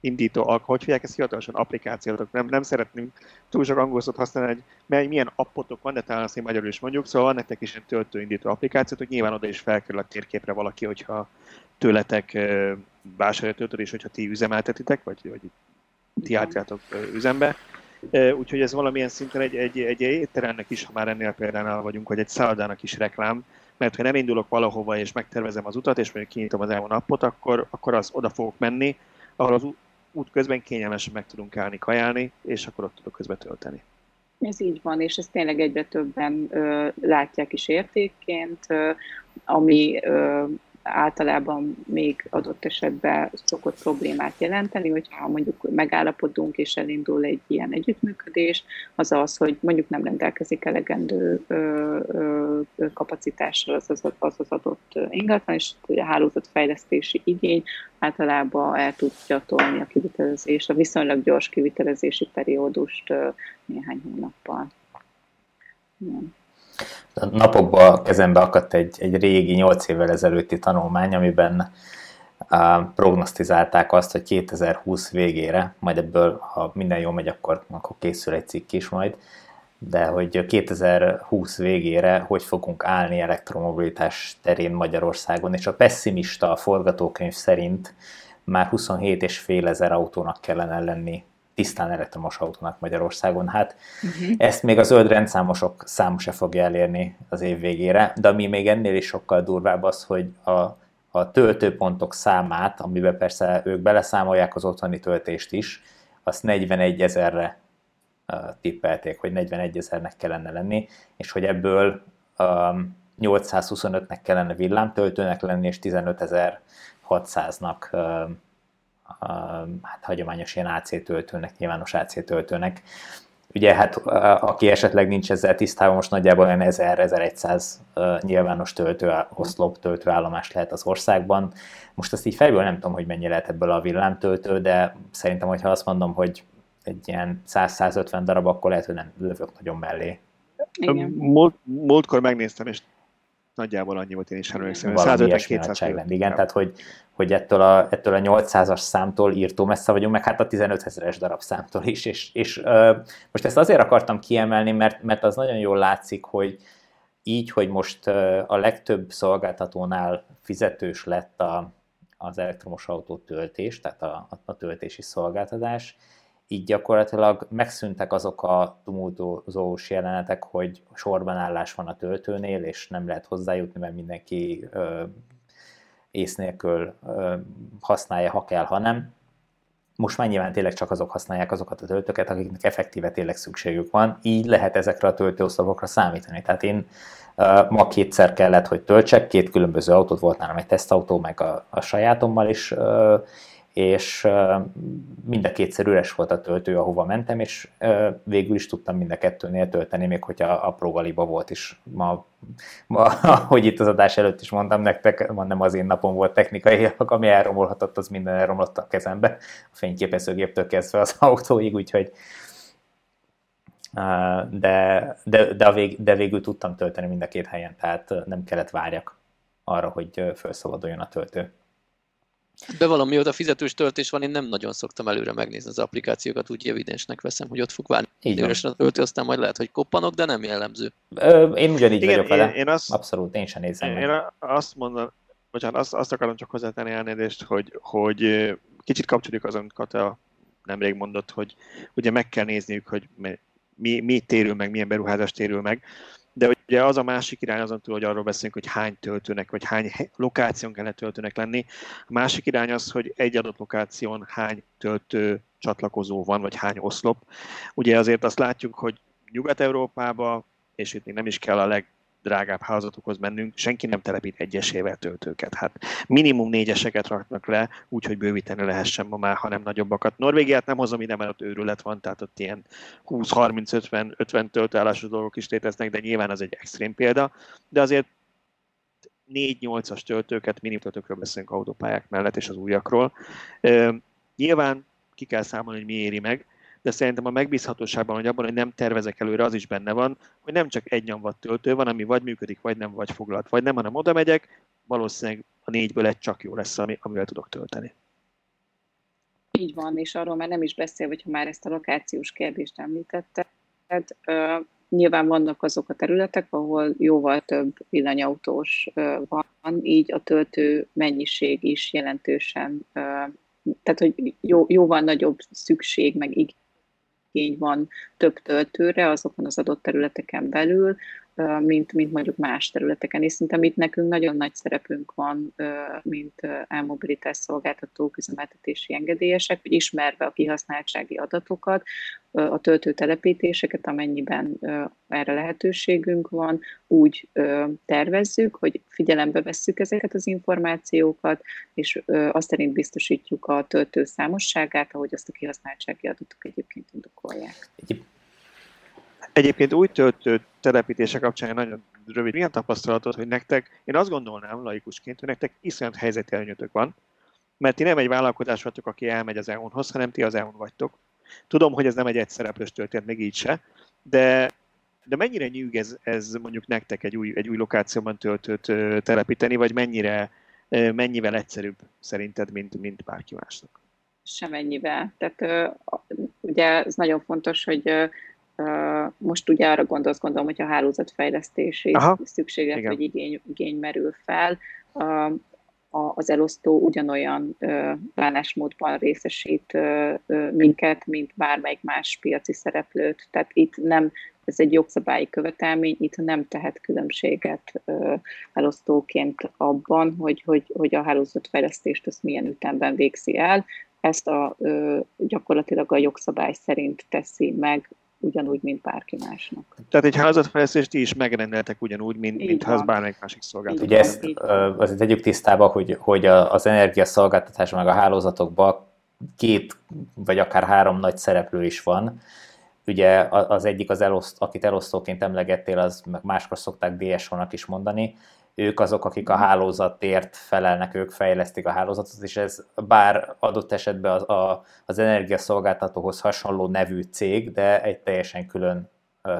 indító, hogy hívják ezt hivatalosan? Applikációtok, nem, nem szeretném túl sok angol szót használni, hogy mely, milyen appotok van, de talán azt én magyarul is mondjuk, szóval van nektek is egy töltőindító applikációt, hogy nyilván oda is felkerül a térképre valaki, hogyha tőletek vásárolja töltőt, és hogyha ti üzemeltetitek, vagy, vagy ti átjátok üzembe, Úgyhogy ez valamilyen szinten egy, egy, egy étteremnek is, ha már ennél példánál vagyunk, hogy egy szállodának is reklám, mert ha nem indulok valahova és megtervezem az utat, és mondjuk kinyitom az elmúlt napot, akkor, akkor az oda fogok menni, ahol az út közben kényelmesen meg tudunk állni, kajálni, és akkor ott tudok közben tölteni. Ez így van, és ezt tényleg egyre többen ö, látják is értékként, ö, ami ö, általában még adott esetben szokott problémát jelenteni, hogyha mondjuk megállapodunk és elindul egy ilyen együttműködés, az az, hogy mondjuk nem rendelkezik elegendő kapacitással az az, az, az adott ingatlan, és a hálózatfejlesztési igény általában el tudja tolni a kivitelezés, a viszonylag gyors kivitelezési periódust néhány hónappal. Igen. Napokban kezembe akadt egy, egy régi, 8 évvel ezelőtti tanulmány, amiben uh, prognosztizálták azt, hogy 2020 végére, majd ebből, ha minden jól megy, akkor, akkor készül egy cikk is majd, de hogy 2020 végére hogy fogunk állni elektromobilitás terén Magyarországon, és a pessimista a forgatókönyv szerint már 27,5 ezer autónak kellene lenni tisztán elektromos autónak Magyarországon. Hát uh-huh. ezt még a zöld rendszámosok száma se fogja elérni az év végére, de ami még ennél is sokkal durvább az, hogy a, a töltőpontok számát, amiben persze ők beleszámolják az otthoni töltést is, azt 41 ezerre tippelték, hogy 41 ezernek kellene lenni, és hogy ebből um, 825-nek kellene villámtöltőnek lenni, és 15.600-nak um, hát hagyományos ilyen AC töltőnek, nyilvános AC töltőnek. Ugye hát aki esetleg nincs ezzel tisztában, most nagyjából olyan 1000-1100 nyilvános töltő, oszlop töltőállomás lehet az országban. Most azt így fejből nem tudom, hogy mennyi lehet ebből a villámtöltő, de szerintem, hogyha azt mondom, hogy egy ilyen 100-150 darab, akkor lehet, hogy nem lövök nagyon mellé. Igen. Múlt, múltkor megnéztem, és nagyjából annyi volt, én is emlékszem. 150-200 Igen, tehát hogy, hogy ettől a, ettől a 800-as számtól írtó messze vagyunk, meg hát a 15 ezeres darab számtól is, és, és uh, most ezt azért akartam kiemelni, mert, mert az nagyon jól látszik, hogy így, hogy most a legtöbb szolgáltatónál fizetős lett a, az elektromos autó töltés, tehát a, a töltési szolgáltatás, így gyakorlatilag megszűntek azok a tumultozós jelenetek, hogy sorban állás van a töltőnél, és nem lehet hozzájutni, mert mindenki ö, ész nélkül ö, használja, ha kell, ha nem. Most már nyilván tényleg csak azok használják azokat a töltőket, akiknek effektíve tényleg szükségük van, így lehet ezekre a töltőoszlopokra számítani. Tehát én uh, ma kétszer kellett, hogy töltsek, két különböző autót volt nálam egy tesztautó, meg a, a sajátommal is, uh, és mind a kétszer üres volt a töltő, ahova mentem, és végül is tudtam mind a kettőnél tölteni, még hogyha apró galiba volt is. Ma, ma hogy itt az adás előtt is mondtam nektek, nem az én napom volt technikai, ami elromolhatott, az minden elromlott a kezembe, a fényképezőgéptől kezdve az autóig, úgyhogy de, de, de, a vég, de végül tudtam tölteni mind a két helyen, tehát nem kellett várjak arra, hogy felszabaduljon a töltő. Bevallom, mióta fizetős töltés van, én nem nagyon szoktam előre megnézni az applikációkat, úgy evidensnek veszem, hogy ott fog várni. Így a töltő, aztán majd lehet, hogy koppanok, de nem jellemző. Ö, én ugyanígy Igen, vagyok vele. Én, én azt, Abszolút, én sem nézem. Én, én azt mondom, bocsánat, azt, azt akarom csak hozzátenni elnézést, hogy, hogy kicsit kapcsoljuk azon, Kata nemrég mondott, hogy ugye meg kell nézniük, hogy mi, mi térül meg, milyen beruházás térül meg. De ugye az a másik irány azon túl, hogy arról beszélünk, hogy hány töltőnek, vagy hány lokáción kellene töltőnek lenni. A másik irány az, hogy egy adott lokáción hány töltő csatlakozó van, vagy hány oszlop. Ugye azért azt látjuk, hogy Nyugat-Európában, és itt még nem is kell a leg drágább házatokhoz mennünk, senki nem telepít egyesével töltőket. Hát minimum négyeseket raknak le, úgyhogy bővíteni lehessen ma már, hanem nagyobbakat. Norvégiát nem hozom ide, mert ott őrület van, tehát ott ilyen 20-30-50 töltőállású dolgok is léteznek, de nyilván az egy extrém példa. De azért 4-8-as töltőket, mini töltőkről beszélünk autópályák mellett és az újakról. nyilván ki kell számolni, hogy mi éri meg, de szerintem a megbízhatóságban, hogy abban, hogy nem tervezek előre, az is benne van, hogy nem csak egy nyomvat töltő van, ami vagy működik, vagy nem, vagy foglalt, vagy nem, hanem oda megyek, valószínűleg a négyből egy csak jó lesz, ami, amivel tudok tölteni. Így van, és arról már nem is beszél, hogyha már ezt a lokációs kérdést említetted, uh, nyilván vannak azok a területek, ahol jóval több villanyautós uh, van, így a töltő mennyiség is jelentősen, uh, tehát hogy jó, jóval nagyobb szükség, meg igény van több töltőre azokon az adott területeken belül, mint, mint mondjuk más területeken. És szerintem itt nekünk nagyon nagy szerepünk van, mint elmobilitás szolgáltatók, üzemeltetési engedélyesek, hogy ismerve a kihasználtsági adatokat, a töltőtelepítéseket, amennyiben erre lehetőségünk van, úgy tervezzük, hogy figyelembe vesszük ezeket az információkat, és azt szerint biztosítjuk a töltő számosságát, ahogy azt a kihasználtsági adatok egyébként indokolják. Új töltő telepítése kapcsán nagyon rövid, milyen tapasztalatod, hogy nektek, én azt gondolnám laikusként, hogy nektek iszonyat helyzeti előnyötök van, mert ti nem egy vállalkozás vagytok, aki elmegy az EON-hoz, hanem ti az EON vagytok. Tudom, hogy ez nem egy egyszereplős történet, még így se, de, de mennyire nyűg ez, ez mondjuk nektek egy új, egy új lokációban töltőt telepíteni, vagy mennyire, mennyivel egyszerűbb szerinted, mint, mint bárki másnak? Semennyivel. Tehát ugye ez nagyon fontos, hogy most ugye arra gondolsz, gondolom, hogy a hálózatfejlesztési Aha, szükséglet igen. vagy igény, igény merül fel. Az elosztó ugyanolyan bánásmódban részesít minket, mint bármelyik más piaci szereplőt. Tehát itt nem, ez egy jogszabályi követelmény, itt nem tehet különbséget elosztóként abban, hogy, hogy, hogy a hálózatfejlesztést azt milyen ütemben végzi el. Ezt a, gyakorlatilag a jogszabály szerint teszi meg ugyanúgy, mint bárki másnak. Tehát egy házatfejlesztést is megrendeltek ugyanúgy, mint, mint ha az bármelyik másik szolgáltató. Ugye ezt azért tegyük tisztába, hogy, hogy az energiaszolgáltatás meg a hálózatokban két vagy akár három nagy szereplő is van. Ugye az egyik, az eloszt, akit elosztóként emlegettél, az máskor szokták DSO-nak is mondani, ők azok, akik a hálózatért felelnek, ők fejlesztik a hálózatot, és ez bár adott esetben az, a, az energiaszolgáltatóhoz hasonló nevű cég, de egy teljesen külön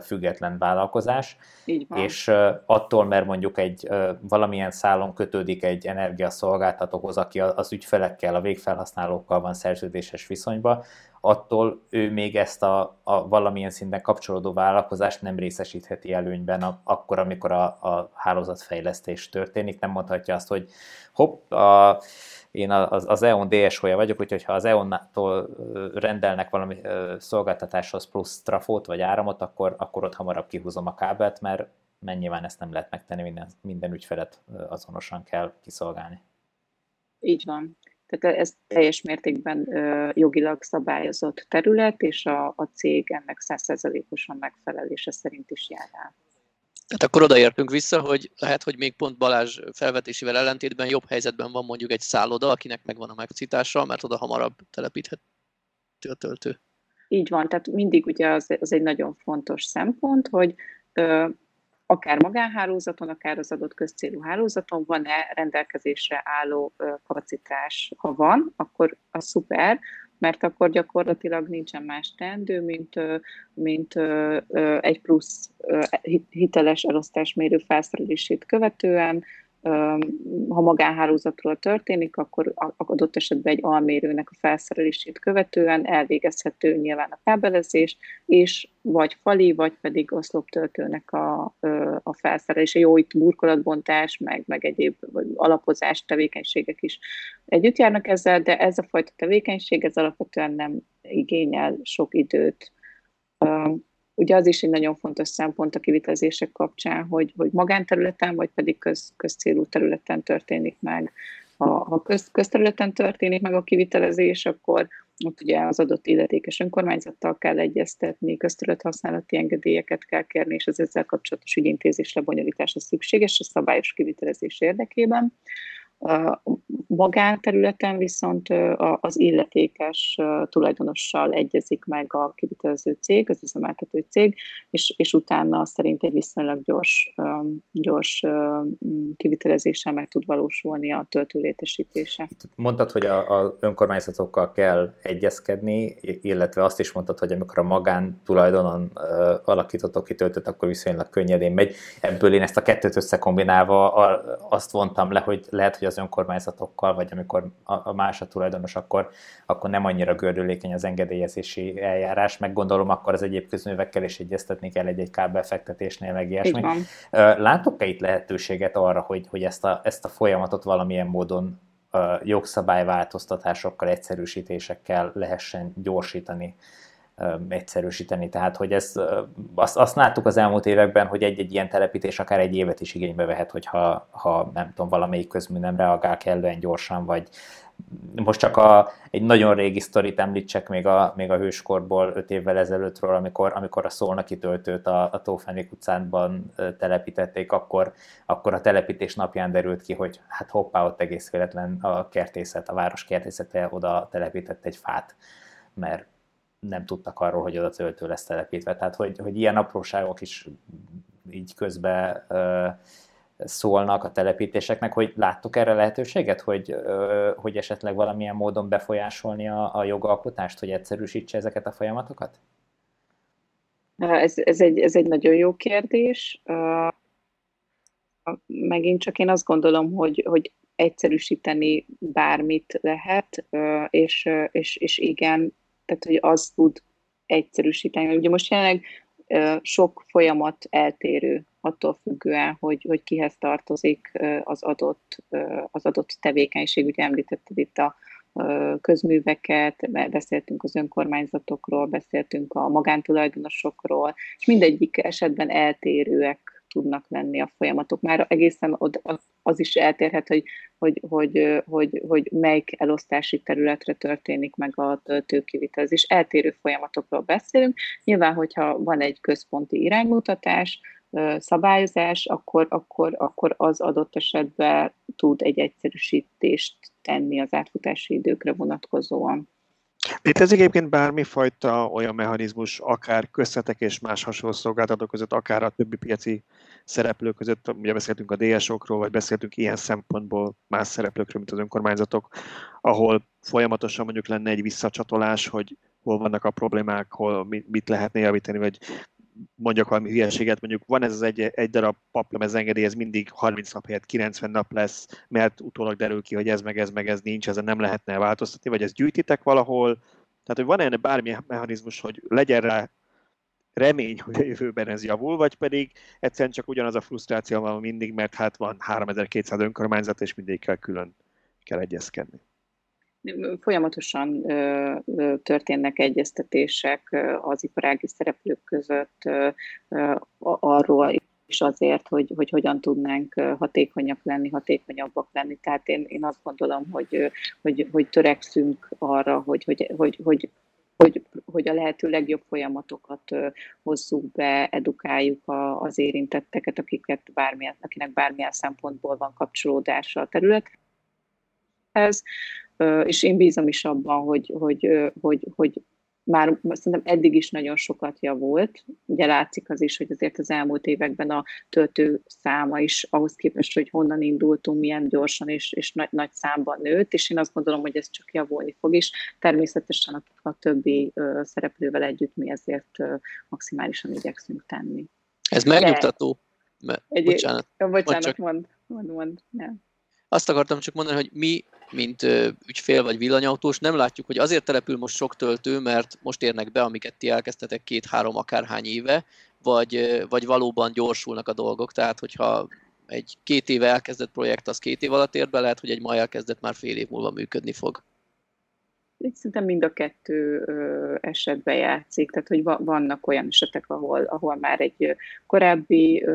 független vállalkozás, és attól, mert mondjuk egy valamilyen szálon kötődik egy energiaszolgáltatóhoz, aki az ügyfelekkel, a végfelhasználókkal van szerződéses viszonyba, attól ő még ezt a, a valamilyen szinten kapcsolódó vállalkozást nem részesítheti előnyben a, akkor, amikor a, a hálózatfejlesztés történik. Nem mondhatja azt, hogy hopp, a, én az, az EON DSO-ja vagyok, úgyhogy ha az EON-tól rendelnek valami szolgáltatáshoz plusz trafót vagy áramot, akkor, akkor ott hamarabb kihúzom a kábelt, mert mennyiben ezt nem lehet megtenni, minden, minden ügyfelet azonosan kell kiszolgálni. Így van. Tehát ez teljes mértékben jogilag szabályozott terület, és a, a cég ennek százszerzalékosan megfelelése szerint is jár el. Tehát akkor odaértünk vissza, hogy lehet, hogy még pont Balázs felvetésével ellentétben jobb helyzetben van mondjuk egy szálloda, akinek megvan a megcitása, mert oda hamarabb telepíthető a töltő. Így van, tehát mindig ugye az, az egy nagyon fontos szempont, hogy ö, akár magánhálózaton, akár az adott közcélú hálózaton van-e rendelkezésre álló ö, kapacitás. Ha van, akkor az szuper, mert akkor gyakorlatilag nincsen más teendő, mint, mint egy plusz hiteles elosztásmérő felszerelését követően ha magánhálózatról történik, akkor adott esetben egy almérőnek a felszerelését követően elvégezhető nyilván a kábelezés, és vagy fali, vagy pedig oszloptöltőnek a, a felszerelése. Jó, itt burkolatbontás, meg, meg egyéb alapozás tevékenységek is együtt járnak ezzel, de ez a fajta tevékenység, ez alapvetően nem igényel sok időt Ugye az is egy nagyon fontos szempont a kivitelezések kapcsán, hogy, hogy magánterületen, vagy pedig köz, közcélú területen történik meg. Ha, ha köz, közterületen történik meg a kivitelezés, akkor ott ugye az adott illetékes önkormányzattal kell egyeztetni, közterület használati engedélyeket kell kérni, és az ezzel kapcsolatos ügyintézés lebonyolítása szükséges a szabályos kivitelezés érdekében. Magánterületen viszont az illetékes tulajdonossal egyezik meg a kivitelező cég, az üzemeltető cég, és, és utána szerint egy viszonylag gyors, gyors kivitelezéssel meg tud valósulni a töltő létesítése. Mondtad, hogy az önkormányzatokkal kell egyezkedni, illetve azt is mondtad, hogy amikor a magántulajdonon alakítottok ki töltőt, akkor viszonylag könnyedén megy. Ebből én ezt a kettőt összekombinálva azt vontam le, hogy lehet, hogy az önkormányzatokkal, vagy amikor a, más a tulajdonos, akkor, akkor nem annyira gördülékeny az engedélyezési eljárás, meg gondolom akkor az egyéb közművekkel is egyeztetni kell egy-egy kábelfektetésnél, meg ilyesmi. Látok-e itt lehetőséget arra, hogy, hogy ezt, a, ezt a folyamatot valamilyen módon jogszabályváltoztatásokkal, egyszerűsítésekkel lehessen gyorsítani? Egyszerűsíteni. Tehát, hogy ez, azt, azt láttuk az elmúlt években, hogy egy-egy ilyen telepítés akár egy évet is igénybe vehet, hogyha ha, nem tudom, valamelyik közmű nem reagál kellően gyorsan, vagy most csak a, egy nagyon régi sztorit említsek még a, még a hőskorból öt évvel ezelőttről, amikor, amikor a Szolnoki töltőt a, a Tófenék utcánban telepítették, akkor, akkor a telepítés napján derült ki, hogy hát hoppá, ott egész véletlen a kertészet, a város kertészete oda telepített egy fát, mert nem tudtak arról, hogy oda töltő lesz telepítve. Tehát, hogy, hogy ilyen apróságok is így közbe ö, szólnak a telepítéseknek, hogy láttuk erre lehetőséget, hogy, ö, hogy esetleg valamilyen módon befolyásolni a, a jogalkotást, hogy egyszerűsítse ezeket a folyamatokat? Ez, ez, egy, ez egy nagyon jó kérdés. Megint csak én azt gondolom, hogy, hogy egyszerűsíteni bármit lehet, és, és, és igen, tehát hogy az tud egyszerűsíteni. Ugye most jelenleg sok folyamat eltérő attól függően, hogy, hogy kihez tartozik az adott, az adott tevékenység. Ugye említetted itt a közműveket, beszéltünk az önkormányzatokról, beszéltünk a magántulajdonosokról, és mindegyik esetben eltérőek tudnak lenni a folyamatok. Már egészen az is eltérhet, hogy, hogy, hogy, hogy, hogy melyik elosztási területre történik meg a tőkivitelezés. Eltérő folyamatokról beszélünk. Nyilván, hogyha van egy központi iránymutatás, szabályozás, akkor, akkor, akkor az adott esetben tud egy egyszerűsítést tenni az átfutási időkre vonatkozóan. Létezik egyébként bármifajta olyan mechanizmus, akár köztetek és más hasonló szolgáltatók között, akár a többi piaci szereplők között, ugye beszéltünk a DSO-król, vagy beszéltünk ilyen szempontból más szereplőkről, mint az önkormányzatok, ahol folyamatosan mondjuk lenne egy visszacsatolás, hogy hol vannak a problémák, hol mit lehetne javítani, vagy mondjak valami hülyeséget, mondjuk van ez az egy, egy darab paplemez engedély, ez mindig 30 nap helyett 90 nap lesz, mert utólag derül ki, hogy ez meg ez meg ez nincs, ezen nem lehetne változtatni, vagy ezt gyűjtitek valahol, tehát hogy van-e bármi mechanizmus, hogy legyen rá remény, hogy a jövőben ez javul, vagy pedig egyszerűen csak ugyanaz a frusztráció van mindig, mert hát van 3200 önkormányzat, és mindig kell külön kell egyezkedni? Folyamatosan történnek egyeztetések az iparági szereplők között arról is azért, hogy, hogy hogyan tudnánk hatékonyak lenni, hatékonyabbak lenni. Tehát én, én azt gondolom, hogy, hogy, hogy törekszünk arra, hogy, hogy, hogy, hogy hogy, hogy a lehető legjobb folyamatokat hozzuk be, edukáljuk a, az érintetteket, akiket bármilyen, akinek bármilyen szempontból van kapcsolódása a területhez, és én bízom is abban, hogy, hogy, hogy, hogy már szerintem eddig is nagyon sokat javult. Ugye látszik az is, hogy azért az elmúlt években a töltő száma is ahhoz képest, hogy honnan indultunk, milyen gyorsan és, és nagy, nagy számban nőtt, és én azt gondolom, hogy ez csak javulni fog is. Természetesen a, a többi ö, szereplővel együtt mi ezért ö, maximálisan igyekszünk tenni. Ez megnyugtató. Mert, egy, bocsánat. Bocsánat, mond, mond, mond. Nem. Azt akartam csak mondani, hogy mi, mint ügyfél vagy villanyautós, nem látjuk, hogy azért települ most sok töltő, mert most érnek be, amiket ti elkezdtetek két-három akárhány éve, vagy, vagy valóban gyorsulnak a dolgok. Tehát, hogyha egy két éve elkezdett projekt, az két év alatt ér be, lehet, hogy egy ma elkezdett már fél év múlva működni fog. Itt szerintem mind a kettő esetben játszik, tehát hogy vannak olyan esetek, ahol, ahol már egy korábbi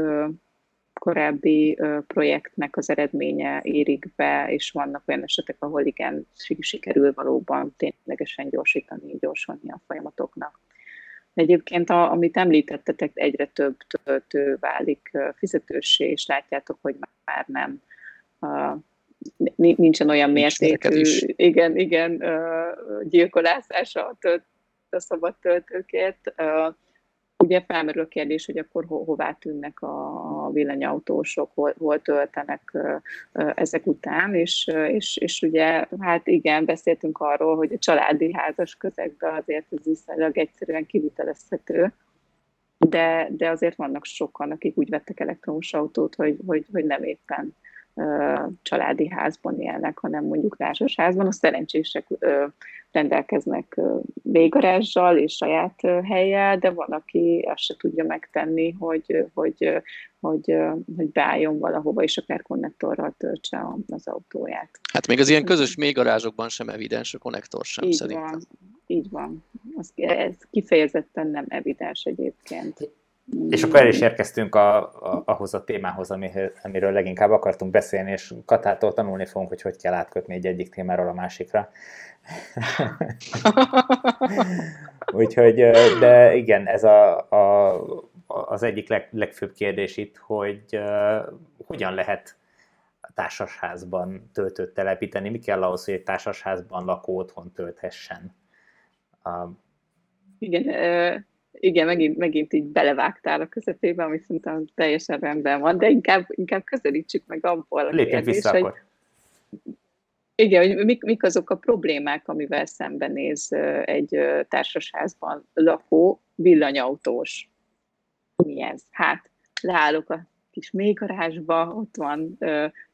korábbi projektnek az eredménye érik be, és vannak olyan esetek, ahol igen, sikerül valóban ténylegesen gyorsítani, gyorsulni a folyamatoknak. Egyébként, a, amit említettetek, egyre több töltő válik fizetőssé, és látjátok, hogy már nem nincsen olyan mértékű, igen, igen, gyilkolászása a, tölt, a szabad töltőkért. Ugye felmerül a kérdés, hogy akkor ho- hová tűnnek a villanyautósok, hol, hol töltenek ezek után, és, és, és ugye, hát igen, beszéltünk arról, hogy a családi házas közegben azért ez viszonylag egyszerűen kivitelezhető, de, de azért vannak sokan, akik úgy vettek elektromos autót, hogy, hogy, hogy nem éppen családi házban élnek, hanem mondjuk társasházban. A szerencsések rendelkeznek véggarázsal és saját helyjel, de van, aki azt se tudja megtenni, hogy, hogy, hogy, hogy beálljon valahova, és akár konnektorral töltse az autóját. Hát még az ilyen közös mélygarázsokban sem evidens a konnektor sem így szerintem. Van, így van. Az, ez kifejezetten nem evidens egyébként. És akkor el is érkeztünk a, a, ahhoz a témához, amiről leginkább akartunk beszélni, és Katától tanulni fogunk, hogy hogy kell átkötni egy egyik témáról a másikra. Úgyhogy, de igen, ez a, a, az egyik leg, legfőbb kérdés itt, hogy uh, hogyan lehet társasházban töltőt telepíteni, mi kell ahhoz, hogy egy társasházban lakó otthon tölthessen. Uh, igen, igen, megint, megint így belevágtál a közepébe, ami szerintem teljesen rendben van, de inkább, inkább közelítsük meg abból a Lépjünk kérdés, vissza hogy, akkor. Igen, hogy mik, mik azok a problémák, amivel szembenéz egy társasházban lakó villanyautós. Mi ez? Hát, leállok a kis mélygarázsba, ott van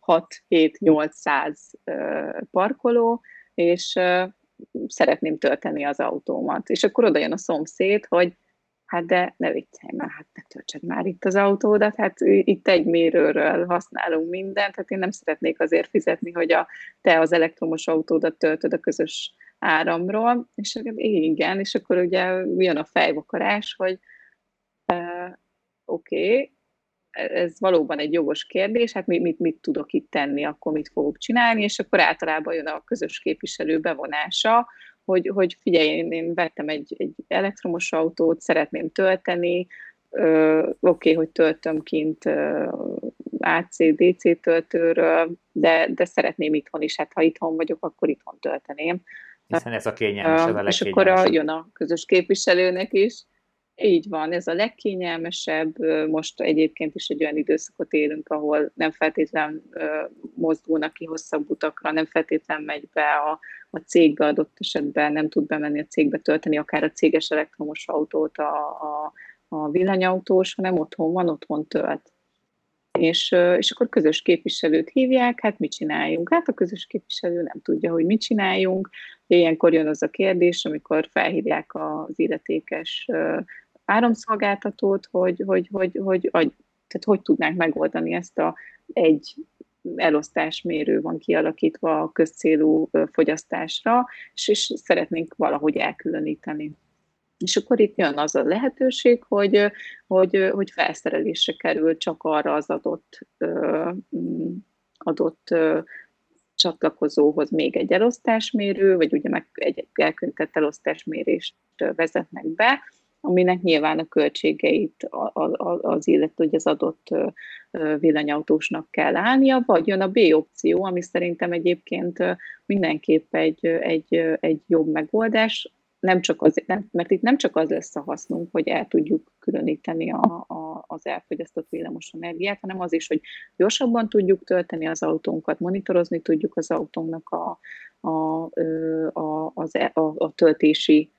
6-7-800 parkoló, és szeretném tölteni az autómat. És akkor oda jön a szomszéd, hogy hát de ne viccelj már, hát ne töltsed már itt az autódat, hát itt egy mérőről használunk mindent, hát én nem szeretnék azért fizetni, hogy a, te az elektromos autódat töltöd a közös áramról, és igen, és akkor ugye jön a fejvakarás, hogy uh, oké, okay, ez valóban egy jogos kérdés, hát mit, mit, mit tudok itt tenni, akkor mit fogok csinálni, és akkor általában jön a közös képviselő bevonása, hogy, hogy figyelj, én, én vettem egy, egy elektromos autót, szeretném tölteni, oké, okay, hogy töltöm kint AC-DC töltőről, de, de szeretném itthon is, hát ha itthon vagyok, akkor itthon tölteném. Hiszen ez a kényelmes, ez a És akkor a, jön a közös képviselőnek is, így van, ez a legkényelmesebb. Most egyébként is egy olyan időszakot élünk, ahol nem feltétlen mozdulnak ki hosszabb utakra, nem feltétlen megy be a, a cégbe adott esetben, nem tud bemenni a cégbe tölteni akár a céges elektromos autót a, a, a villanyautós, hanem otthon van, otthon tölt. És, és akkor közös képviselőt hívják, hát mit csináljunk? Hát a közös képviselő nem tudja, hogy mit csináljunk. Ilyenkor jön az a kérdés, amikor felhívják az illetékes áramszolgáltatót, hogy hogy, hogy, hogy, hogy, tehát hogy tudnánk megoldani ezt a egy elosztásmérő van kialakítva a közcélú fogyasztásra, és, és szeretnénk valahogy elkülöníteni. És akkor itt jön az a lehetőség, hogy, hogy, hogy felszerelésre kerül csak arra az adott, adott csatlakozóhoz még egy elosztásmérő, vagy ugye meg egy elkönyvtett elosztásmérést vezetnek be, aminek nyilván a költségeit az illető, hogy az adott villanyautósnak kell állnia, vagy jön a B opció, ami szerintem egyébként mindenképp egy, egy, egy jobb megoldás, nem csak az, nem, mert itt nem csak az lesz a hasznunk, hogy el tudjuk különíteni a, a, az elfogyasztott villamos energiát, hanem az is, hogy gyorsabban tudjuk tölteni az autónkat, monitorozni tudjuk az autónknak a, a, a, az, e, a, a töltési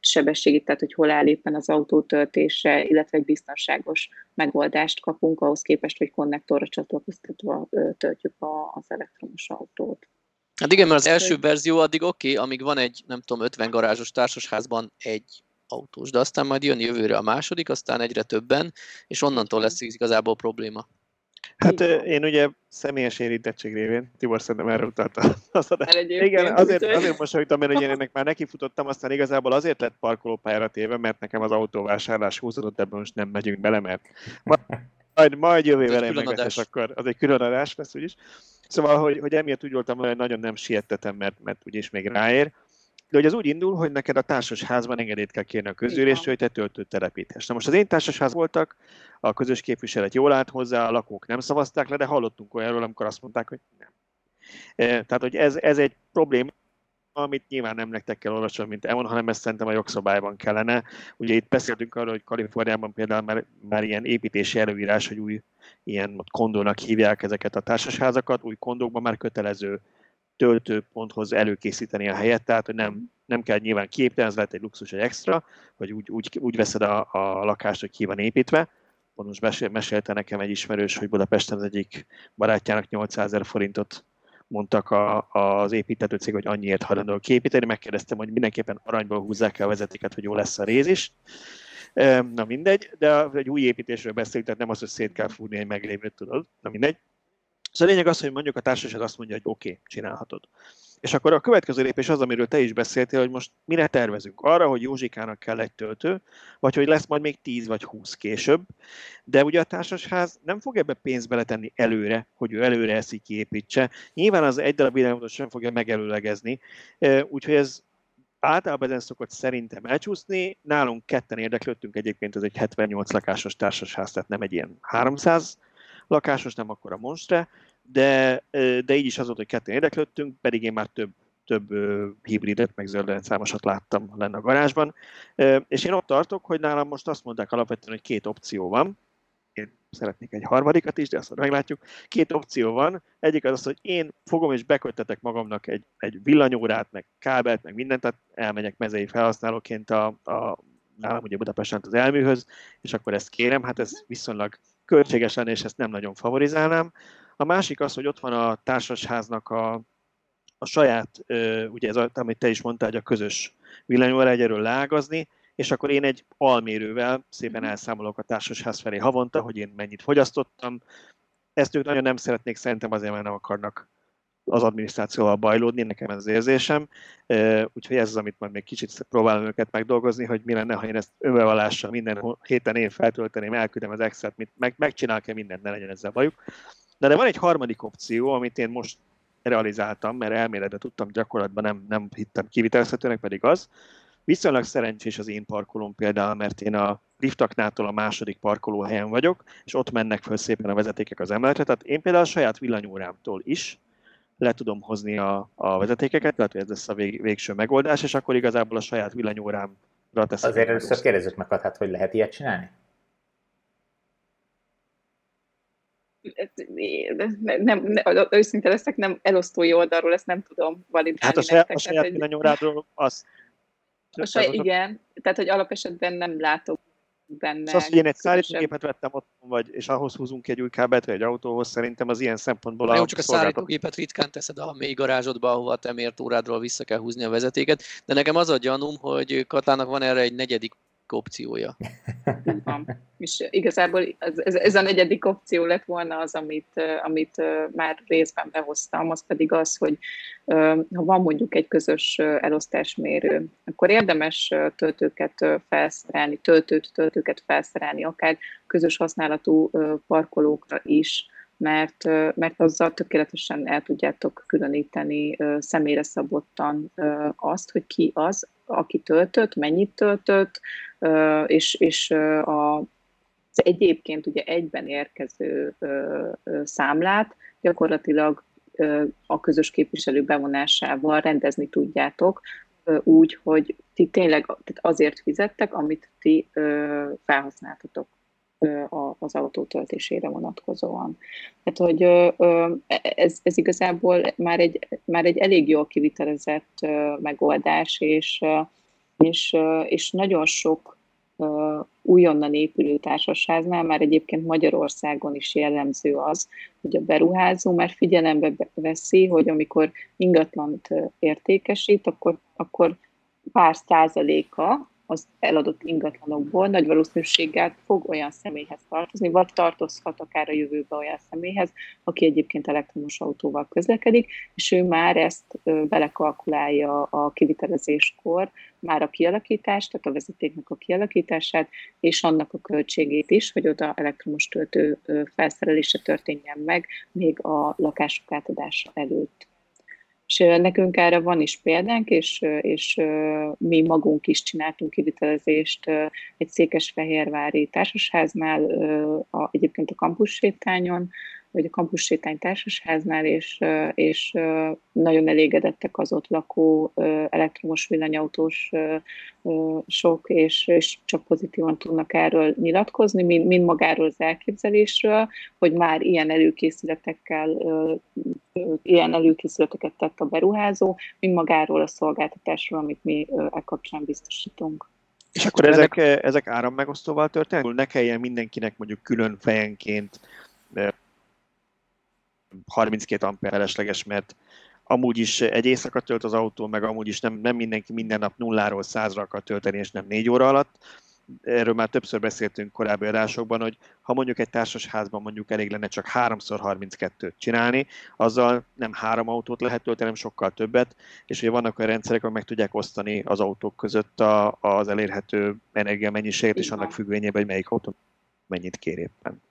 sebességét, tehát hogy hol áll éppen az autó töltése, illetve egy biztonságos megoldást kapunk ahhoz képest, hogy konnektorra csatlakoztatva töltjük az elektromos autót. Hát igen, mert az első verzió addig oké, okay, amíg van egy, nem tudom, 50 garázsos társasházban egy autós, de aztán majd jön jövőre a második, aztán egyre többen, és onnantól lesz igazából probléma. Hát én ugye személyes érintettség révén, Tibor szerintem erre utalta az adást. Igen, azért, azért mosolyogtam, mert én ennek már nekifutottam, aztán igazából azért lett parkolópályára téve, mert nekem az autóvásárlás húzódott, ebben most nem megyünk bele, mert majd, majd jövő vele meg akkor az egy külön adás lesz úgyis. Szóval, hogy, hogy emiatt úgy voltam, hogy nagyon nem siettetem, mert, mert úgyis még ráér. De hogy az úgy indul, hogy neked a társasházban engedélyt kell kérni a közülésről, hogy te töltőt telepíthess. Na most az én társasház voltak, a közös képviselet jól állt hozzá, a lakók nem szavazták le, de hallottunk olyanról, amikor azt mondták, hogy nem. E, tehát, hogy ez, ez egy probléma, amit nyilván nem nektek kell olvasni, mint EON, hanem ezt szerintem a jogszabályban kellene. Ugye itt beszéltünk arról, hogy Kaliforniában például már, már ilyen építési előírás, hogy új ilyen kondónak hívják ezeket a társasházakat, új kondókban már kötelező töltőponthoz előkészíteni a helyet, tehát hogy nem, nem kell nyilván kiépíteni, ez lehet egy luxus, egy extra, vagy úgy, úgy, úgy veszed a, a lakást, hogy ki van építve. Most mesélte nekem egy ismerős, hogy Budapesten az egyik barátjának 800 ezer forintot mondtak a, az építető cég, hogy annyiért hajlandó kiépíteni. Megkérdeztem, hogy mindenképpen aranyból húzzák el a vezetéket, hogy jó lesz a réz is. Na mindegy, de egy új építésről beszélünk, tehát nem az, hogy szét kell fúrni egy meglévőt, tudod. Na mindegy. Szóval a lényeg az, hogy mondjuk a társaság azt mondja, hogy oké, okay, csinálhatod. És akkor a következő lépés az, amiről te is beszéltél, hogy most mire tervezünk? Arra, hogy Józsikának kell egy töltő, vagy hogy lesz majd még 10 vagy 20 később. De ugye a társasház nem fog ebbe pénzt beletenni előre, hogy ő előre eszi kiépítse. Nyilván az egy darab világos sem fogja megelőlegezni, úgyhogy ez általában ezen szokott szerintem elcsúszni. Nálunk ketten érdeklődtünk egyébként, ez egy 78 lakásos társasház, tehát nem egy ilyen 300 lakásos, nem akkor a monstre, de, de így is az volt, hogy ketten érdeklődtünk, pedig én már több, több hibridet, meg számosat láttam lenne a garázsban. És én ott tartok, hogy nálam most azt mondták alapvetően, hogy két opció van. Én szeretnék egy harmadikat is, de azt meglátjuk. Két opció van. Egyik az az, hogy én fogom és beköttetek magamnak egy, egy villanyórát, meg kábelt, meg mindent, tehát elmegyek mezei felhasználóként a, a nálam ugye Budapesten az elműhöz, és akkor ezt kérem, hát ez viszonylag költséges lenne, és ezt nem nagyon favorizálnám. A másik az, hogy ott van a társasháznak a, a saját, ugye ez, amit te is mondtál, hogy a közös villanyóra egyről leágazni, és akkor én egy almérővel szépen mhm. elszámolok a társasház felé havonta, hogy én mennyit fogyasztottam. Ezt ők nagyon nem szeretnék, szerintem azért, mert nem akarnak az adminisztrációval bajlódni, nekem ez az érzésem. Úgyhogy ez az, amit majd még kicsit próbálom őket megdolgozni, hogy mi lenne, ha én ezt önbevallással minden héten én feltölteném, elküldem az Excel-t, meg, megcsinálok-e mindent, ne legyen ezzel bajuk. De, de van egy harmadik opció, amit én most realizáltam, mert elméletben tudtam, gyakorlatban nem, nem hittem kivitelezhetőnek, pedig az. Viszonylag szerencsés az én parkolóm például, mert én a liftaknától a második parkolóhelyen vagyok, és ott mennek föl szépen a vezetékek az emeletre. Tehát én például a saját villanyórámtól is le tudom hozni a, a vezetékeket, tehát ez lesz a vég, végső megoldás, és akkor igazából a saját villanyórámra teszem. Azért először kérdezzük meg, hát hogy lehet ilyet csinálni? Nem, nem, nem, őszinte leszek, nem elosztói oldalról, ezt nem tudom validálni. Hát a saját, a saját villanyórádról az. A saját, igen, tehát hogy alapesetben nem látok benne. Szóval hogy én egy szállítógépet vettem ott, vagy, és ahhoz húzunk egy új kábelt, vagy egy autóhoz, szerintem az ilyen szempontból Jó, csak a szállítógépet ritkán teszed a mély garázsodba, ahova te órádról vissza kell húzni a vezetéket, de nekem az a gyanúm, hogy Katlának van erre egy negyedik opciója. van. És igazából ez, ez, ez a negyedik opció lett volna az, amit, amit már részben behoztam, az pedig az, hogy ha van mondjuk egy közös elosztásmérő, akkor érdemes töltőket felszerelni, töltőt, töltőket felszerelni, akár közös használatú parkolókra is, mert, mert azzal tökéletesen el tudjátok különíteni személyre szabottan azt, hogy ki az, aki töltött, mennyit töltött, és, és a, az egyébként ugye egyben érkező számlát gyakorlatilag a közös képviselő bevonásával rendezni tudjátok, úgy, hogy ti tényleg azért fizettek, amit ti felhasználtatok az autó töltésére vonatkozóan. Tehát, hogy ez, ez igazából már egy, már egy elég jól kivitelezett megoldás, és, és, és nagyon sok újonnan épülő társaságnál már egyébként Magyarországon is jellemző az, hogy a beruházó már figyelembe veszi, hogy amikor ingatlant értékesít, akkor, akkor pár százaléka az eladott ingatlanokból nagy valószínűséggel fog olyan személyhez tartozni, vagy tartozhat akár a jövőbe olyan személyhez, aki egyébként elektromos autóval közlekedik, és ő már ezt belekalkulálja a kivitelezéskor, már a kialakítást, tehát a vezetéknek a kialakítását, és annak a költségét is, hogy oda elektromos töltő felszerelése történjen meg még a lakások átadása előtt. És nekünk erre van is példánk, és, és mi magunk is csináltunk kivitelezést egy székesfehérvári társasháznál, a, egyébként a kampus sétányon, vagy a Campus Sétány Társasháznál, és, és nagyon elégedettek az ott lakó elektromos villanyautós sok, és, és csak pozitívan tudnak erről nyilatkozni, mind, mind magáról az elképzelésről, hogy már ilyen előkészületekkel, ilyen előkészületeket tett a beruházó, mind magáról a szolgáltatásról, amit mi e kapcsán biztosítunk. És akkor ezek, ezek árammegosztóval történnek? Ne kelljen mindenkinek mondjuk külön fejenként 32 ampere felesleges, mert amúgy is egy éjszaka tölt az autó, meg amúgy is nem, nem mindenki minden nap nulláról százra akar tölteni, és nem négy óra alatt. Erről már többször beszéltünk korábbi adásokban, hogy ha mondjuk egy társasházban mondjuk elég lenne csak 3x32-t csinálni, azzal nem három autót lehet tölteni, hanem sokkal többet, és ugye vannak olyan rendszerek, amik meg tudják osztani az autók között a, az elérhető energiamennyiséget, és annak függvényében, hogy melyik autó mennyit kér éppen.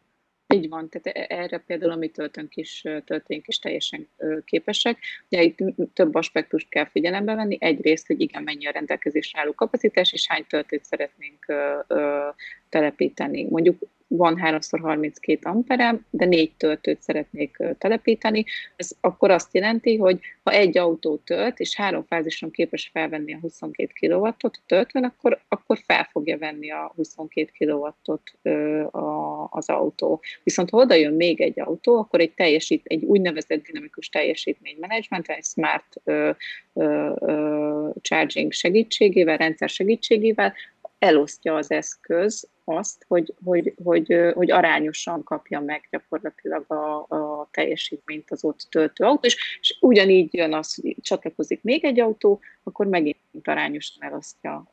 Így van, tehát e-, erre például a mi töltőnk is, töltőnk is teljesen képesek. Ugye itt több aspektust kell figyelembe venni. Egyrészt, hogy igen, mennyi a rendelkezésre álló kapacitás, és hány töltőt szeretnénk telepíteni. Mondjuk van 3x32 amperem, de négy töltőt szeretnék telepíteni, ez akkor azt jelenti, hogy ha egy autó tölt, és három fázison képes felvenni a 22 kW-ot töltőn, akkor, akkor fel fogja venni a 22 kW-ot az autó. Viszont ha oda jön még egy autó, akkor egy, teljesít, egy úgynevezett dinamikus teljesítménymenedzsment, egy smart ö, ö, ö, charging segítségével, rendszer segítségével elosztja az eszköz azt, hogy, hogy, hogy, hogy arányosan kapja meg gyakorlatilag a, a teljesítményt az ott töltő autó, és, és ugyanígy jön az, hogy csatlakozik még egy autó, akkor megint arányosan elosztja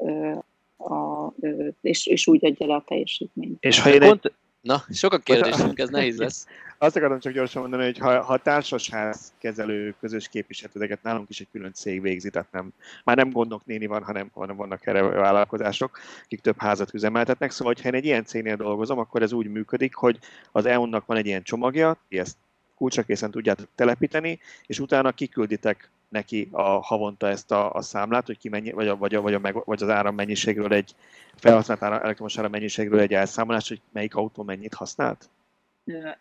a, és, és úgy adja le a teljesítményt. És ha én egy, Na, sok a kérdésünk, ez nehéz lesz. Azt akarom csak gyorsan mondani, hogy ha, ha társasház kezelő közös képviselőket nálunk is egy külön cég végzi, tehát nem, már nem gondok néni van, hanem, hanem vannak erre vállalkozások, akik több házat üzemeltetnek. Szóval, ha én egy ilyen cégnél dolgozom, akkor ez úgy működik, hogy az EU-nak van egy ilyen csomagja, ti ezt kulcsakészen tudjátok telepíteni, és utána kikülditek neki a havonta ezt a, a számlát, hogy ki mennyi, vagy, a, vagy, a, vagy, a, vagy az árammennyiségről egy felhasznált áram, elektromos árammennyiségről egy elszámolás, hogy melyik autó mennyit használt?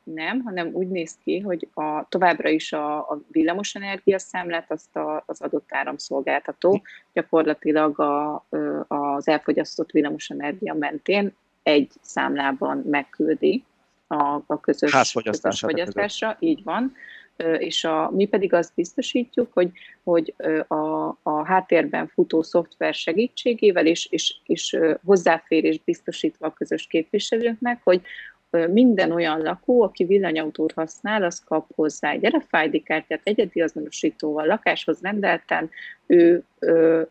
Nem, hanem úgy néz ki, hogy a, továbbra is a, a villamosenergia számlát azt a, az adott áramszolgáltató gyakorlatilag a, az elfogyasztott villamosenergia mentén egy számlában megküldi a, a közös, közös fogyasztásra, így van és a, mi pedig azt biztosítjuk, hogy, hogy a, a háttérben futó szoftver segítségével és, és, és hozzáférés biztosítva a közös képviselőknek, hogy minden olyan lakó, aki villanyautót használ, az kap hozzá egy RFID kártyát, egyedi azonosítóval, lakáshoz rendelten, ő,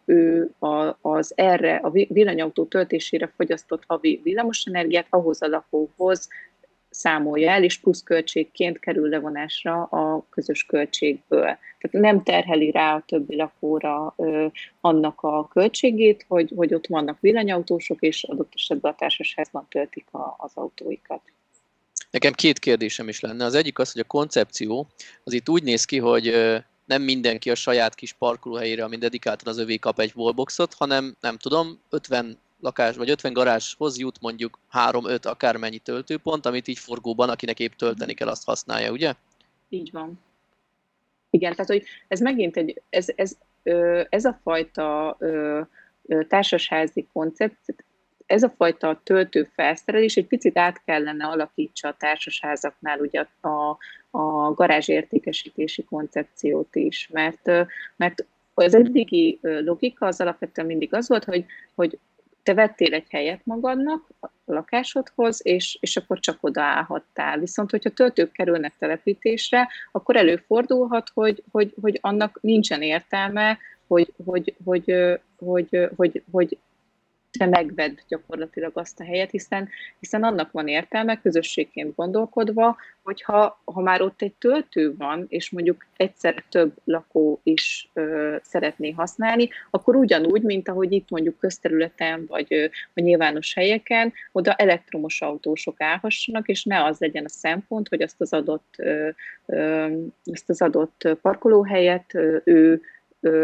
ő az erre, a villanyautó töltésére fogyasztott havi villamosenergiát ahhoz a lakóhoz számolja el, és pluszköltségként kerül levonásra a közös költségből. Tehát nem terheli rá a többi lakóra ö, annak a költségét, hogy, hogy ott vannak villanyautósok, és adott esetben a társasházban töltik a, az autóikat. Nekem két kérdésem is lenne. Az egyik az, hogy a koncepció az itt úgy néz ki, hogy nem mindenki a saját kis parkolóhelyére, ami dedikáltan az övé kap egy wallboxot, hanem nem tudom, 50 lakás vagy 50 garázshoz jut mondjuk 3-5 akármennyi töltőpont, amit így forgóban, akinek épp tölteni kell, azt használja, ugye? Így van. Igen, tehát hogy ez megint egy, ez, ez, ez a fajta társasházi koncept, ez a fajta töltő felszerelés egy picit át kellene alakítsa a társasházaknál ugye a, a garázsértékesítési koncepciót is, mert, mert az eddigi logika az alapvetően mindig az volt, hogy, hogy te vettél egy helyet magadnak a lakásodhoz, és, és akkor csak odaállhattál. Viszont, hogyha töltők kerülnek telepítésre, akkor előfordulhat, hogy, hogy, hogy annak nincsen értelme, hogy, hogy, hogy, hogy, hogy, hogy, hogy te megvedd gyakorlatilag azt a helyet, hiszen, hiszen annak van értelme, közösségként gondolkodva, hogyha ha már ott egy töltő van, és mondjuk egyszer több lakó is ö, szeretné használni, akkor ugyanúgy, mint ahogy itt mondjuk közterületen, vagy, ö, vagy nyilvános helyeken, oda elektromos autósok állhassanak, és ne az legyen a szempont, hogy azt az adott, ö, ö, azt az adott parkolóhelyet ö, ő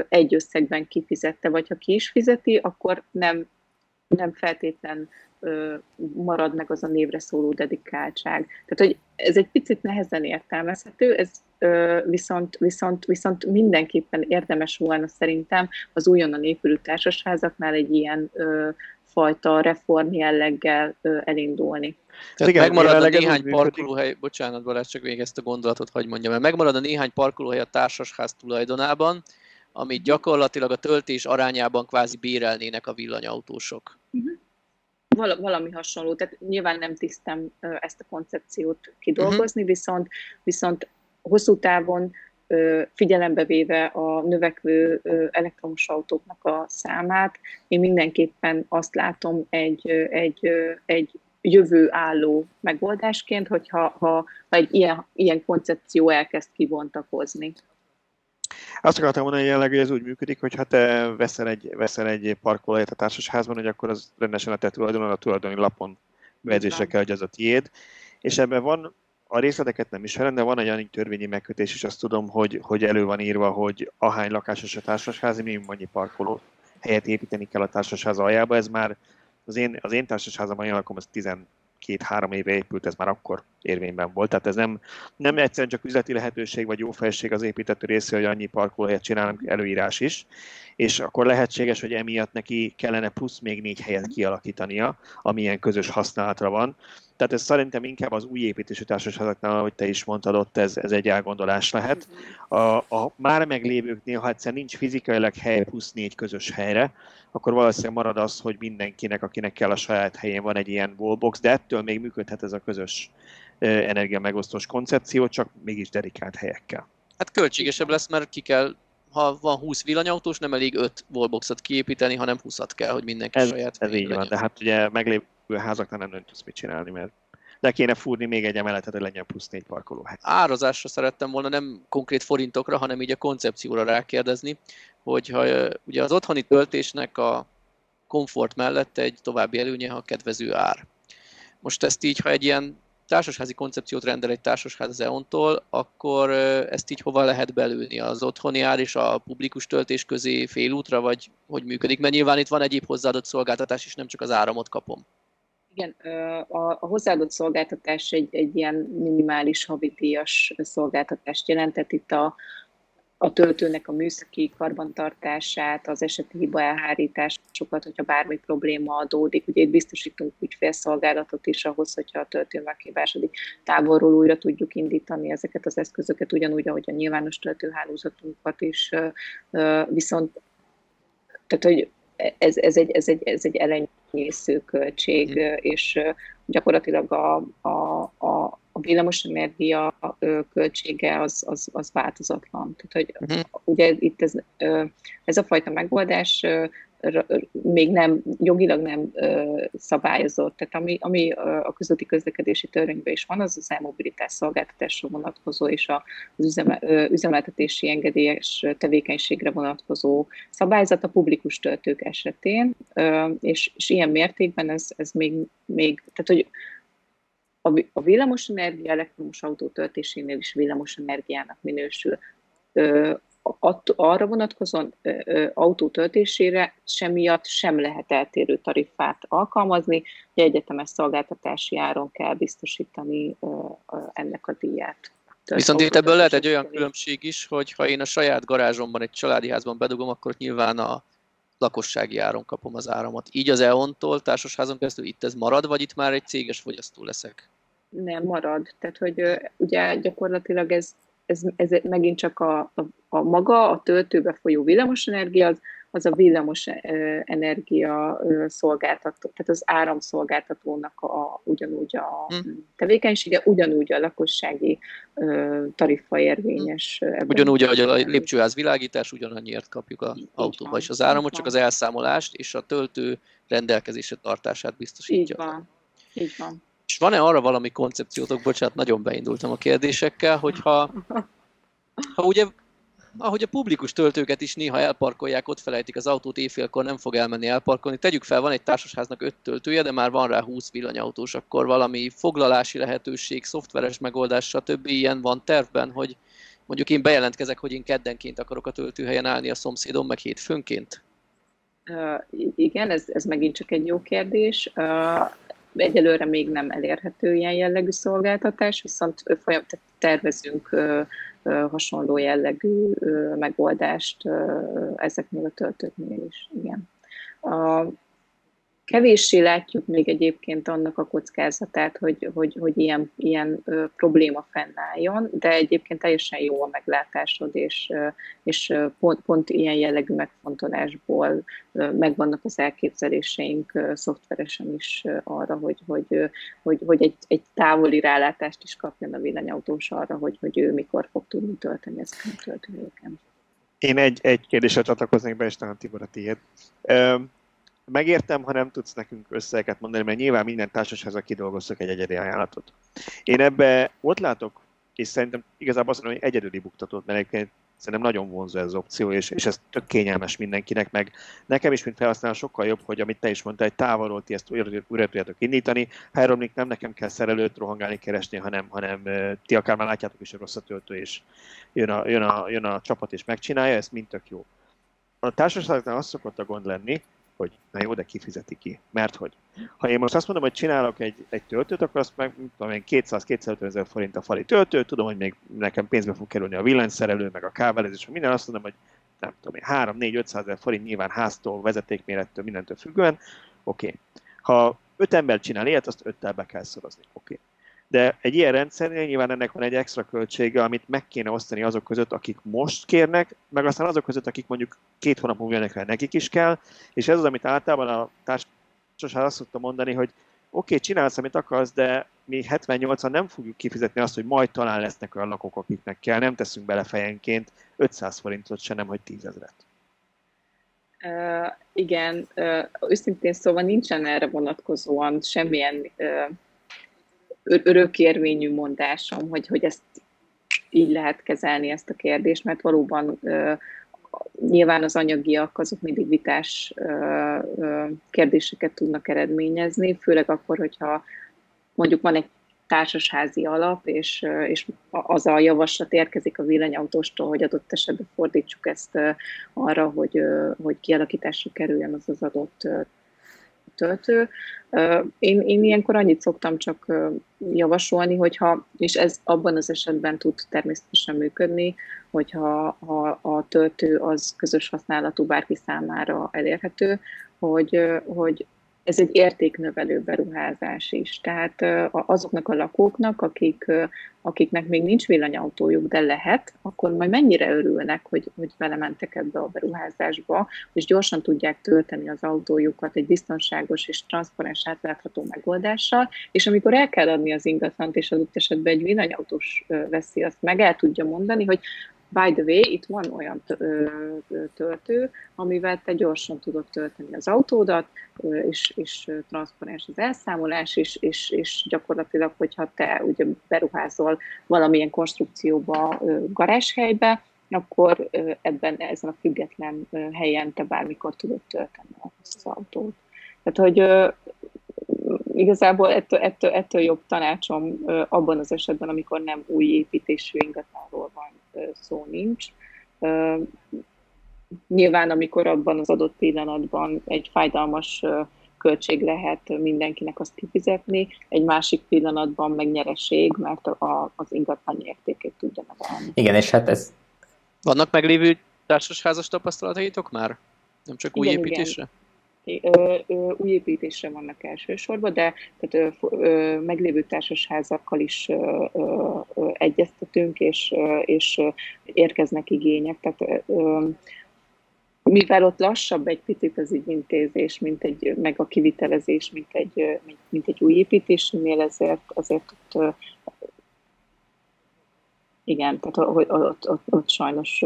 egy összegben kifizette, vagy ha ki is fizeti, akkor nem nem feltétlen ö, marad meg az a névre szóló dedikáltság. Tehát, hogy ez egy picit nehezen értelmezhető, ez ö, viszont, viszont, viszont mindenképpen érdemes volna szerintem az újonnan épülő társasházaknál egy ilyen ö, fajta reform jelleggel ö, elindulni. Tehát Igen, megmarad a néhány parkolóhely, bocsánat Balázs, csak még ezt a gondolatot hagy mondjam el, megmarad a néhány parkolóhely a társasház tulajdonában, amit gyakorlatilag a töltés arányában kvázi bérelnének a villanyautósok. Uh-huh. Val- valami hasonló, tehát nyilván nem tisztem ezt a koncepciót kidolgozni, uh-huh. viszont, viszont hosszú távon figyelembe véve a növekvő elektromos autóknak a számát, én mindenképpen azt látom egy, egy, egy jövő álló megoldásként, hogyha ha egy ilyen, ilyen koncepció elkezd kivontakozni. Azt akartam mondani, hogy jelenleg ez úgy működik, hogy ha te veszel egy, veszel egy parkolóhelyet a társasházban, hogy akkor az rendesen a te tulajdonon, a tulajdoni lapon bejegyzésre kell, hogy az a tiéd. És ebben van, a részleteket nem ismerem, de van egy olyan törvényi megkötés, és azt tudom, hogy, hogy elő van írva, hogy ahány lakásos a társasház, minimum annyi parkoló helyet építeni kell a társasház aljába. Ez már az én, az én társasházam, én lakom, az két-három éve épült, ez már akkor érvényben volt. Tehát ez nem, nem egyszerűen csak üzleti lehetőség vagy jó felség az építető része, hogy annyi parkolóhelyet csinálunk, előírás is, és akkor lehetséges, hogy emiatt neki kellene plusz még négy helyet kialakítania, amilyen közös használatra van. Tehát ez szerintem inkább az új építésű társaságoknál, ahogy te is mondtad, ott ez, ez egy elgondolás lehet. A, a már meglévőknél, ha egyszer nincs fizikailag hely plusz négy közös helyre, akkor valószínűleg marad az, hogy mindenkinek, akinek kell a saját helyén van egy ilyen wallbox, de ettől még működhet ez a közös energiamegosztós koncepció, csak mégis dedikált helyekkel. Hát költségesebb lesz, mert ki kell ha van 20 villanyautós, nem elég 5 wallboxot kiépíteni, hanem 20-at kell, hogy mindenki ez, saját Ez így van, de hát ugye meglévő házaknál nem, nem tudsz mit csinálni, mert de kéne fúrni még egy emeletet, hogy legyen plusz négy parkolóhely. Árazásra szerettem volna nem konkrét forintokra, hanem így a koncepcióra rákérdezni, hogyha ugye az otthoni töltésnek a komfort mellett egy további előnye a kedvező ár. Most ezt így, ha egy ilyen társasházi koncepciót rendel egy társasház az EON-tól, akkor ezt így hova lehet belülni? Az otthoni ár és a publikus töltés közé félútra, vagy hogy működik? Mert nyilván itt van egyéb hozzáadott szolgáltatás, és nem csak az áramot kapom. Igen, a, a hozzáadott szolgáltatás egy, egy ilyen minimális havidíjas szolgáltatást jelentett. Itt a, a töltőnek a műszaki karbantartását, az eseti hiba elhárításokat, hogyha bármi probléma adódik. Ugye itt biztosítunk ügyfélszolgálatot is ahhoz, hogyha a töltő megkívánsodik távolról újra tudjuk indítani ezeket az eszközöket, ugyanúgy, ahogy a nyilvános töltőhálózatunkat is. Viszont tehát, hogy ez, ez, egy, ez, egy, ez egy elenyésző költség, mm. és gyakorlatilag a, a a, a villamosenergia költsége az, az, az változatlan. Tehát, hogy uh-huh. ugye itt ez, ez a fajta megoldás még nem, jogilag nem szabályozott. Tehát ami, ami a közúti közlekedési törvényben is van, az az elmobilitás szolgáltatásra vonatkozó és az üzeme, üzemeltetési engedélyes tevékenységre vonatkozó szabályzat a publikus töltők esetén, és, és ilyen mértékben ez, ez még, még tehát hogy a, villamosenergia elektromos autó töltésénél is villamosenergiának minősül arra vonatkozóan autó töltésére semmiatt sem lehet eltérő tarifát alkalmazni, hogy egyetemes szolgáltatási áron kell biztosítani ennek a díját. Viszont itt ebből lehet egy olyan különbség is, hogy ha én a saját garázsomban, egy családi házban bedugom, akkor nyilván a lakossági áron kapom az áramot. Így az EON-tól társasházon keresztül itt ez marad, vagy itt már egy céges fogyasztó leszek? Nem, marad. Tehát, hogy ugye gyakorlatilag ez ez, ez megint csak a, a, a maga, a töltőbe folyó villamosenergia, az, az a villamos energia szolgáltató, tehát az áramszolgáltatónak a, ugyanúgy a hmm. tevékenysége, ugyanúgy a lakossági tarifa érvényes. Hmm. Ugyanúgy, ahogy a lépcsőház világítás, ugyanannyiért kapjuk a autóba és az áramot, csak az elszámolást és a töltő rendelkezésre tartását biztosítja. Így van. Így van. És van-e arra valami koncepciótok, bocsánat, nagyon beindultam a kérdésekkel, hogyha ha ugye, ahogy a publikus töltőket is néha elparkolják, ott felejtik az autót éjfélkor, nem fog elmenni elparkolni. Tegyük fel, van egy társasháznak öt töltője, de már van rá 20 villanyautós, akkor valami foglalási lehetőség, szoftveres megoldás, stb. ilyen van tervben, hogy mondjuk én bejelentkezek, hogy én keddenként akarok a töltőhelyen állni a szomszédom, meg hétfőnként? Uh, igen, ez, ez megint csak egy jó kérdés. Uh, egyelőre még nem elérhető ilyen jellegű szolgáltatás, viszont folyam, tervezünk hasonló jellegű megoldást ezeknél a töltőknél is. Igen. Kevéssé látjuk még egyébként annak a kockázatát, hogy, hogy, hogy ilyen, ilyen ö, probléma fennálljon, de egyébként teljesen jó a meglátásod, és, és pont, pont ilyen jellegű megfontolásból ö, megvannak az elképzeléseink ö, szoftveresen is ö, arra, hogy, hogy, ö, hogy, hogy egy, egy távoli rálátást is kapjon a villanyautós arra, hogy, hogy ő mikor fog tudni tölteni ezeken a töltőhelyeken. Én egy, egy kérdésre csatlakoznék be, és talán Tibor a tiéd megértem, ha nem tudsz nekünk összeget mondani, mert nyilván minden társasházak kidolgoztak egy egyedi ajánlatot. Én ebbe ott látok, és szerintem igazából azt mondom, hogy egyedüli buktatót, mert egyébként szerintem nagyon vonzó ez az opció, és, és ez tök kényelmes mindenkinek, meg nekem is, mint felhasználó, sokkal jobb, hogy amit te is mondtál, egy távolról ti ezt újra, tudjátok indítani. Ha nem nekem kell szerelőt rohangálni, keresni, hanem, hanem ti akár már látjátok is, hogy rossz a töltő, és jön a, jön a, jön a csapat és megcsinálja, ez mind tök jó. A társaságnál az szokott a gond lenni, hogy na jó, de kifizeti ki. Mert hogy ha én most azt mondom, hogy csinálok egy, egy töltőt, akkor azt meg tudom én 200-250 ezer forint a fali töltő, tudom, hogy még nekem pénzbe fog kerülni a villanyszerelő, meg a kábelezés, minden azt mondom, hogy nem tudom én, 3 4 500 ezer forint nyilván háztól, vezetékmérettől, mindentől függően, oké. Okay. Ha öt ember csinál ilyet, azt öttel be kell szorozni, oké. Okay de egy ilyen rendszernél nyilván ennek van egy extra költsége, amit meg kéne osztani azok között, akik most kérnek, meg aztán azok között, akik mondjuk két hónap múlva jönnek nekik is kell, és ez az, amit általában a társaság azt szokta mondani, hogy oké, okay, csinálsz, amit akarsz, de mi 78-an nem fogjuk kifizetni azt, hogy majd talán lesznek olyan lakók, akiknek kell, nem teszünk bele fejenként 500 forintot se, nem, hogy 10 ezeret. Uh, igen, uh, őszintén szóval nincsen erre vonatkozóan semmilyen uh, örökérvényű mondásom, hogy, hogy ezt így lehet kezelni ezt a kérdést, mert valóban nyilván az anyagiak azok mindig vitás kérdéseket tudnak eredményezni, főleg akkor, hogyha mondjuk van egy társasházi alap, és, és az a javaslat érkezik a villanyautóstól, hogy adott esetben fordítsuk ezt arra, hogy, hogy kialakításra kerüljön az az adott töltő. Én, én ilyenkor annyit szoktam csak javasolni, hogyha, és ez abban az esetben tud természetesen működni, hogyha ha a töltő az közös használatú bárki számára elérhető, hogy, hogy ez egy értéknövelő beruházás is. Tehát azoknak a lakóknak, akik, akiknek még nincs villanyautójuk, de lehet, akkor majd mennyire örülnek, hogy, hogy belementek ebbe a beruházásba, és gyorsan tudják tölteni az autójukat egy biztonságos és transzparens átlátható megoldással, és amikor el kell adni az ingatlant, és az esetben egy villanyautós veszi azt meg, el tudja mondani, hogy By the way, itt van olyan töltő, amivel te gyorsan tudod tölteni az autódat, és, és transzparens az elszámolás, és, és, és gyakorlatilag, hogyha te ugye beruházol valamilyen konstrukcióba, garázshelybe, akkor ebben ezen a független helyen te bármikor tudod tölteni az autót. Tehát, hogy igazából ettől, ettől, ettől jobb tanácsom abban az esetben, amikor nem új építésű ingatlanról van szó nincs. Nyilván, amikor abban az adott pillanatban egy fájdalmas költség lehet mindenkinek azt kifizetni, egy másik pillanatban meg nyereség, mert a, az ingatlan értékét tudja megállni. Igen, és hát ez... Vannak meglévő társasházas tapasztalataitok már? Nem csak új igen, építésre? Igen új építésre vannak elsősorban, de tehát, meglévő társasházakkal is egyeztetünk, és, és érkeznek igények. Tehát, mivel ott lassabb egy picit az ügyintézés, mint egy, meg a kivitelezés, mint egy, mint egy új építésnél, ezért, azért ott igen, tehát ott, ott, ott, ott sajnos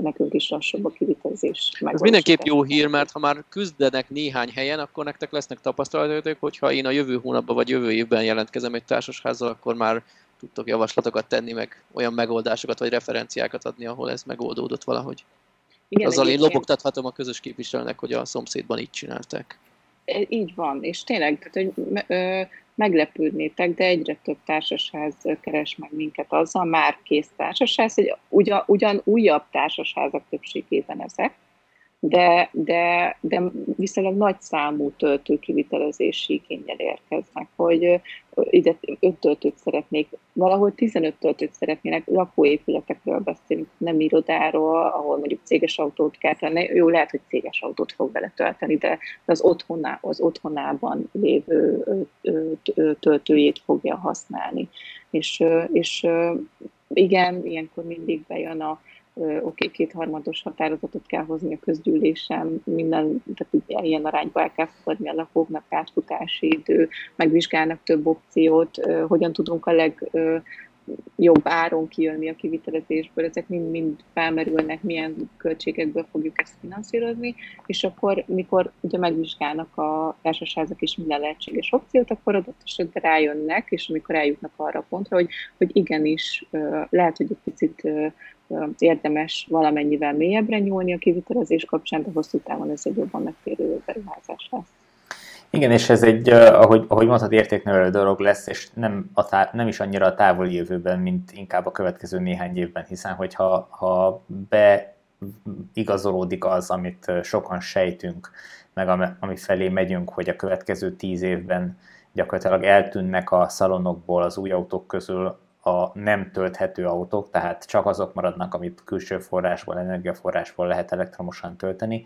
nekünk is lassabb a kivitelezés. Ez mindenképp jó hír, mert ha már küzdenek néhány helyen, akkor nektek lesznek tapasztalatok, hogyha én a jövő hónapban vagy jövő évben jelentkezem egy társasházzal, akkor már tudtok javaslatokat tenni, meg olyan megoldásokat vagy referenciákat adni, ahol ez megoldódott valahogy. Igen, Azzal én lobogtathatom a közös képviselőnek, hogy a szomszédban így csinálták. E, így van, és tényleg, tehát, hogy meglepődnétek, de egyre több társasház keres meg minket azzal, már kész társasház, hogy ugyan, ugyan újabb társasházak többségében ezek, de, de, de viszonylag nagy számú töltőkivitelezési igényel érkeznek, hogy ide 5 töltőt szeretnék, valahol 15 töltőt szeretnének, lakóépületekről beszélünk, nem irodáról, ahol mondjuk céges autót kell tenni, jó, lehet, hogy céges autót fog bele tölteni, de az, otthoná, az otthonában lévő töltőjét fogja használni. És, és igen, ilyenkor mindig bejön a oké, okay, kétharmados határozatot kell hozni a közgyűlésen, minden, tehát ilyen arányba el kell fogadni a lakóknak átfutási idő, megvizsgálnak több opciót, hogyan tudunk a legjobb áron kijönni a kivitelezésből, ezek mind-mind felmerülnek, milyen költségekből fogjuk ezt finanszírozni, és akkor, mikor ugye megvizsgálnak a társasházak is minden lehetséges opciót, akkor adott esetben rájönnek, és amikor eljutnak arra a pontra, hogy, hogy igenis lehet, hogy egy picit érdemes valamennyivel mélyebbre nyúlni a kivitelezés kapcsán, de hosszú távon ez egy jobban megtérülő beruházás lesz. Igen, és ez egy, ahogy, ahogy mondtad, értéknövelő dolog lesz, és nem, a tá- nem is annyira a távoli jövőben, mint inkább a következő néhány évben, hiszen hogyha ha beigazolódik az, amit sokan sejtünk, meg ami felé megyünk, hogy a következő tíz évben gyakorlatilag eltűnnek a szalonokból az új autók közül a nem tölthető autók, tehát csak azok maradnak, amit külső forrásból, energiaforrásból lehet elektromosan tölteni,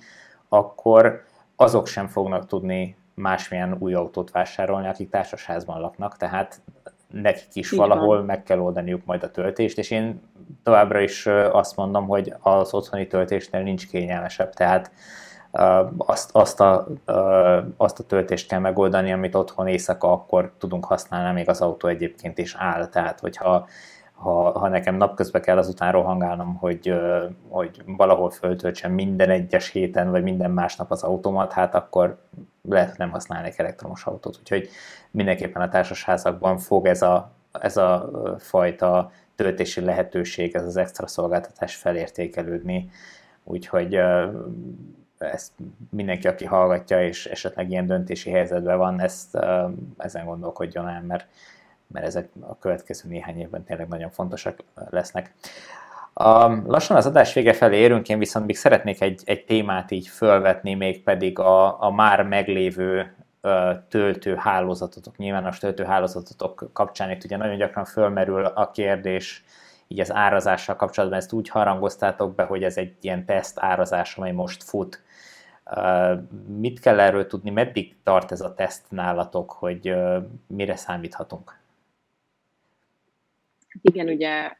akkor azok sem fognak tudni másmilyen új autót vásárolni, akik társasházban laknak, tehát nekik is Így valahol van. meg kell oldaniuk majd a töltést, és én továbbra is azt mondom, hogy az otthoni töltésnél nincs kényelmesebb, tehát azt, azt, a, azt a töltést kell megoldani, amit otthon éjszaka akkor tudunk használni, még az autó egyébként is áll. Tehát, hogyha ha, ha nekem napközben kell azután rohangálnom, hogy, hogy valahol föltöltsem minden egyes héten, vagy minden másnap az automat, hát akkor lehet nem használnék elektromos autót. Úgyhogy mindenképpen a társasházakban fog ez a, ez a fajta töltési lehetőség, ez az extra szolgáltatás felértékelődni. Úgyhogy ezt mindenki, aki hallgatja, és esetleg ilyen döntési helyzetben van, ezt ezen gondolkodjon el, mert, mert ezek a következő néhány évben tényleg nagyon fontosak lesznek. Um, lassan az adás vége felé érünk, én viszont még szeretnék egy, egy témát így fölvetni, még pedig a, a már meglévő töltő hálózatotok, nyilvános töltő hálózatotok kapcsán itt ugye nagyon gyakran fölmerül a kérdés, így az árazással kapcsolatban ezt úgy harangoztátok be, hogy ez egy ilyen teszt árazás, amely most fut Mit kell erről tudni, meddig tart ez a teszt nálatok, hogy mire számíthatunk? Igen, ugye,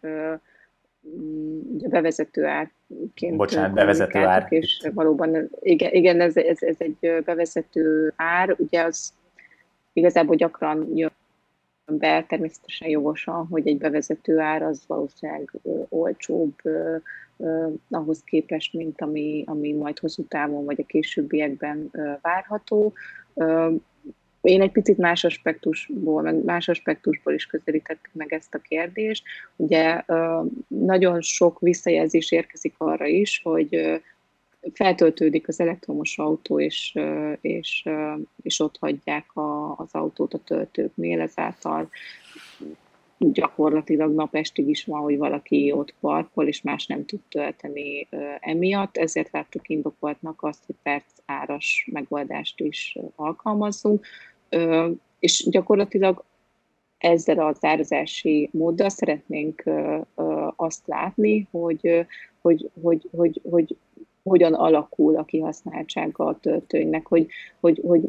ugye bevezető árként. Bocsánat, bevezető ár. És valóban, igen, igen ez, ez, ez egy bevezető ár, ugye az igazából gyakran jön be, természetesen jogosan, hogy egy bevezető ár az valószínűleg olcsóbb ahhoz képest, mint ami, ami majd hosszú távon vagy a későbbiekben várható. Én egy picit más aspektusból, más aspektusból is közelítettük meg ezt a kérdést. Ugye nagyon sok visszajelzés érkezik arra is, hogy feltöltődik az elektromos autó, és, és, és ott hagyják a, az autót a töltőknél, ezáltal gyakorlatilag napestig is van, hogy valaki ott parkol, és más nem tud tölteni emiatt, ezért láttuk indokoltnak azt, hogy perc áras megoldást is alkalmazzunk, és gyakorlatilag ezzel az árazási móddal szeretnénk azt látni, hogy, hogy, hogy, hogy, hogy hogyan alakul a kihasználtsága a töltőnynek, hogy, hogy, hogy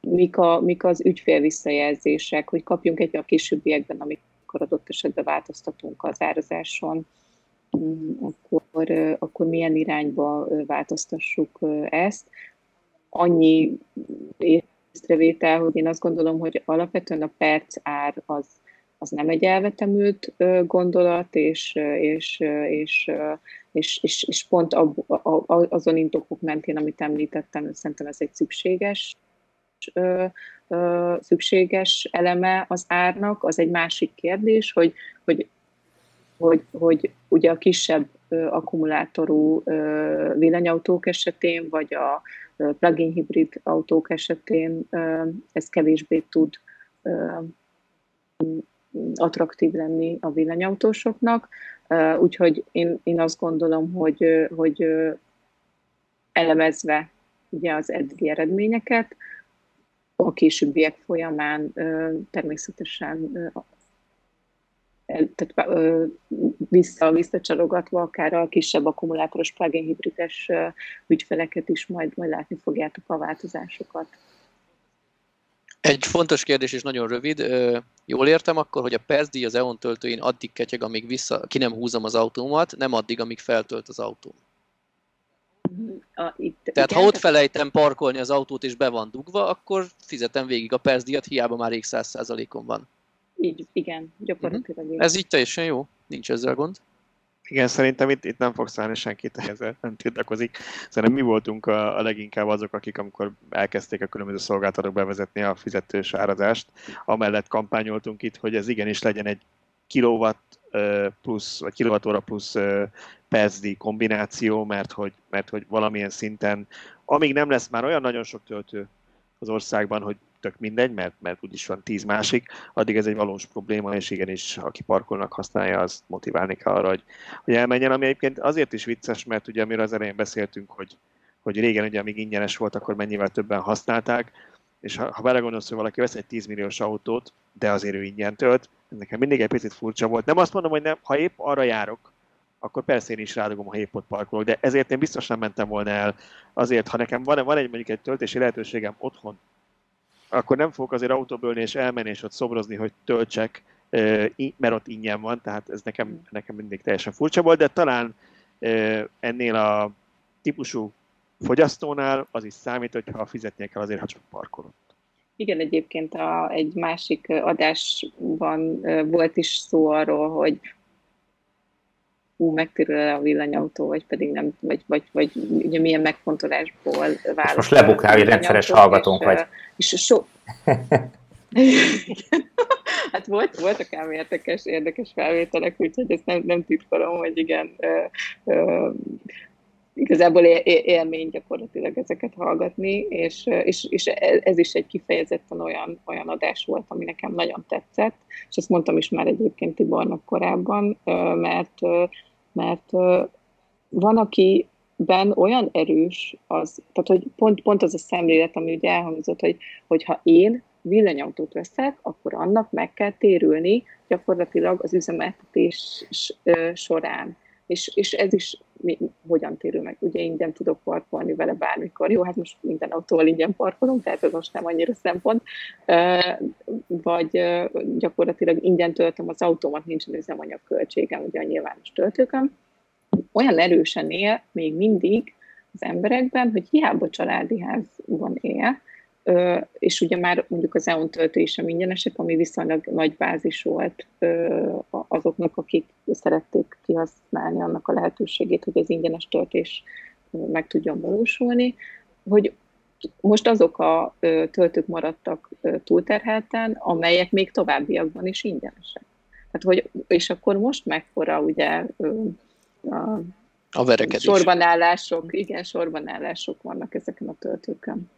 mik, a, mik az ügyfél visszajelzések, hogy kapjunk egy a későbbiekben, amikor adott esetben változtatunk az árazáson, mm, akkor, akkor milyen irányba változtassuk ezt. Annyi észrevétel, hogy én azt gondolom, hogy alapvetően a perc ár az, az nem egy elvetemült gondolat, és, és, és, és, és, és pont azon indokok mentén, amit említettem, szerintem ez egy szükséges szükséges eleme az árnak. Az egy másik kérdés, hogy, hogy, hogy, hogy ugye a kisebb akkumulátorú villanyautók esetén, vagy a plug-in hibrid autók esetén ez kevésbé tud attraktív lenni a villanyautósoknak. Úgyhogy én, én azt gondolom, hogy, hogy elemezve ugye az eddigi eredményeket, a későbbiek folyamán természetesen tehát vissza, visszacsalogatva akár a kisebb akkumulátoros plug-in hibrides ügyfeleket is majd, majd látni fogjátok a változásokat. Egy fontos kérdés és nagyon rövid. Jól értem akkor, hogy a percdíj az EON töltőin addig ketyeg, amíg vissza, ki nem húzom az autómat, nem addig, amíg feltölt az autóm. A, itt, Tehát igen, ha ott felejtem parkolni az autót és be van dugva, akkor fizetem végig a percdíjat, hiába már rég 100%-on van. Így, igen, gyakorlatilag. Uh-huh. Ez így teljesen jó, nincs ezzel gond. Igen, szerintem itt, itt nem fogsz szállni senkit, ezzel nem tiltakozik. Szerintem mi voltunk a, a leginkább azok, akik amikor elkezdték a különböző szolgáltatók bevezetni a fizetős árazást, amellett kampányoltunk itt, hogy ez igenis legyen egy kilowatt plusz, vagy kilowattóra plusz percdi kombináció, mert hogy, mert hogy valamilyen szinten, amíg nem lesz már olyan nagyon sok töltő az országban, hogy tök mindegy, mert, mert úgyis van tíz másik, addig ez egy valós probléma, és igenis, aki parkolnak használja, azt motiválni kell arra, hogy, hogy elmenjen, ami egyébként azért is vicces, mert ugye amiről az elején beszéltünk, hogy, hogy régen ugye, amíg ingyenes volt, akkor mennyivel többen használták, és ha, ha belegondolsz, hogy valaki vesz egy 10 milliós autót, de azért ő ingyen tölt, nekem mindig egy picit furcsa volt. Nem azt mondom, hogy nem, ha épp arra járok, akkor persze én is rádogom, ha épp ott parkolok, de ezért én biztos nem mentem volna el. Azért, ha nekem van, van egy mondjuk egy töltési lehetőségem otthon, akkor nem fogok azért autóból és elmenni és ott szobrozni, hogy töltsek, mert ott ingyen van, tehát ez nekem, nekem mindig teljesen furcsa volt, de talán ennél a típusú fogyasztónál az is számít, hogyha fizetnie kell azért, ha csak parkolott. Igen, egyébként a, egy másik adásban volt is szó arról, hogy hú, megtérül a villanyautó, vagy pedig nem, vagy, vagy, vagy ugye milyen megfontolásból választ. Most lebukál, hogy rendszeres hallgatónk vagy. És so... hát volt, voltak ám érdekes, érdekes felvételek, úgyhogy ezt nem, nem titkolom, hogy igen, ö, ö, igazából élmény gyakorlatilag ezeket hallgatni, és, és, és ez is egy kifejezetten olyan, olyan adás volt, ami nekem nagyon tetszett, és ezt mondtam is már egyébként Tibornak korábban, mert, mert van, akiben olyan erős az, tehát hogy pont, pont az a szemlélet, ami ugye elhangzott, hogy, hogy ha én villanyautót veszek, akkor annak meg kell térülni gyakorlatilag az üzemeltetés során és, és ez is mi, hogyan térül meg. Ugye ingyen tudok parkolni vele bármikor. Jó, hát most minden autóval ingyen parkolunk, tehát ez most nem annyira szempont. Vagy gyakorlatilag ingyen töltöm az autómat, nincsen üzemanyagköltségem ugye a nyilvános töltőkön. Olyan erősen él még mindig az emberekben, hogy hiába családi házban él, és ugye már mondjuk az EON töltése ingyenesek, ami viszonylag nagy bázis volt azoknak, akik szerették kihasználni annak a lehetőségét, hogy az ingyenes töltés meg tudjon valósulni, hogy most azok a töltők maradtak túlterhelten, amelyek még továbbiakban is ingyenesek. Tehát, hogy, és akkor most mekkora ugye a, a verekedés. sorbanállások, igen, sorbanállások vannak ezeken a töltőkön.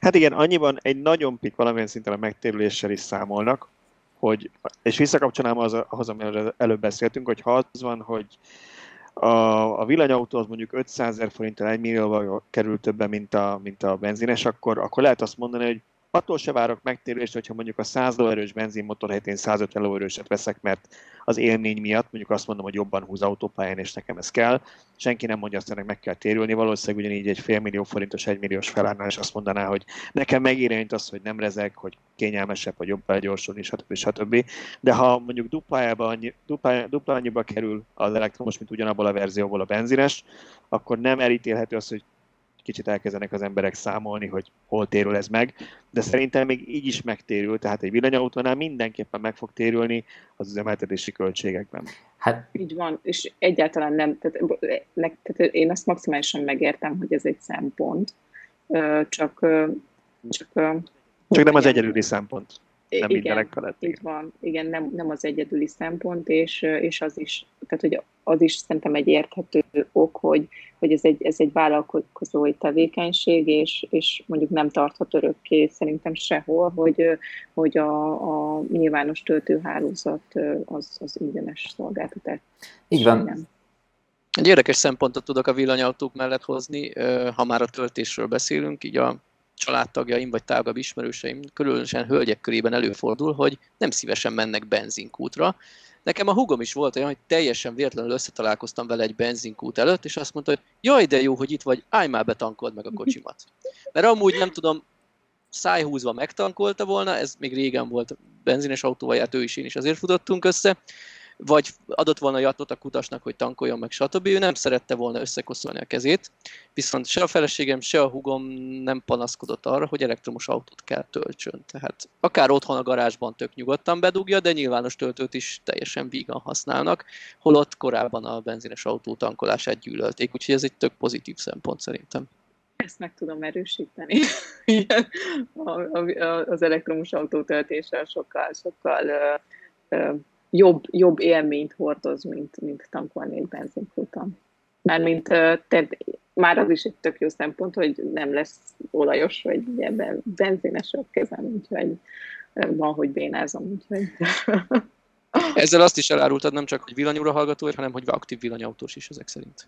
Hát igen, annyiban egy nagyon pik valamilyen szinten a megtérüléssel is számolnak, hogy, és visszakapcsolnám az, ahhoz, amiről előbb beszéltünk, hogy ha az van, hogy a, a villanyautó az mondjuk 500 ezer forinttal 1 millióval kerül többen, mint a, mint a benzines, akkor, akkor lehet azt mondani, hogy attól se várok megtérülést, hogyha mondjuk a 100 lóerős benzinmotor helyett én 150 lóerőset veszek, mert az élmény miatt mondjuk azt mondom, hogy jobban húz autópályán, és nekem ez kell. Senki nem mondja azt, hogy meg kell térülni. Valószínűleg ugyanígy egy félmillió forintos, egymilliós felállnál, és azt mondaná, hogy nekem megérenyt az, hogy nem rezeg, hogy kényelmesebb, hogy jobb begyorsulni, stb. stb. De ha mondjuk duplájába annyi, dupla, dupla annyiba kerül az elektromos, mint ugyanabból a verzióból a benzines, akkor nem elítélhető az, hogy kicsit elkezdenek az emberek számolni, hogy hol térül ez meg, de szerintem még így is megtérül, tehát egy villanyautónál mindenképpen meg fog térülni az üzemeltetési költségekben. Hát így van, és egyáltalán nem, tehát, ne, tehát én azt maximálisan megértem, hogy ez egy szempont, csak csak, csak nem az egyedüli szempont nem igen, mindenek felett. Így van, igen, nem, nem az egyedüli szempont, és, és az is, tehát hogy az is szerintem egy érthető ok, hogy, hogy ez, egy, ez egy vállalkozói tevékenység, és, és mondjuk nem tarthat örökké szerintem sehol, hogy, hogy a, a nyilvános töltőhálózat az, az ingyenes szolgáltatás. Így van. Igen. Egy érdekes szempontot tudok a villanyautók mellett hozni, ha már a töltésről beszélünk, így a családtagjaim vagy tágabb ismerőseim, különösen hölgyek körében előfordul, hogy nem szívesen mennek benzinkútra. Nekem a hugom is volt olyan, hogy teljesen véletlenül összetalálkoztam vele egy benzinkút előtt, és azt mondta, hogy jaj, de jó, hogy itt vagy, állj már betankold meg a kocsimat. Mert amúgy nem tudom, szájhúzva megtankolta volna, ez még régen volt benzines autóval járt ő is, én is azért futottunk össze, vagy adott volna jatot a kutasnak, hogy tankoljon meg, stb. Ő nem szerette volna összekoszolni a kezét, viszont se a feleségem, se a hugom nem panaszkodott arra, hogy elektromos autót kell töltsön. Tehát akár otthon a garázsban tök nyugodtan bedugja, de nyilvános töltőt is teljesen vígan használnak, holott korábban a benzines autó tankolását gyűlölték, úgyhogy ez egy tök pozitív szempont szerintem. Ezt meg tudom erősíteni. az elektromos autótöltéssel sokkal, sokkal jobb, jobb élményt hordoz, mint, mint tankolni egy benzinkúton. Mármint tehát már az is egy tök jó szempont, hogy nem lesz olajos, vagy ebben benzines a kezem, úgyhogy van, hogy bénázom, úgyhogy... Ezzel azt is elárultad nem csak, hogy villanyúra hallgatóért, hanem hogy aktív villanyautós is ezek szerint.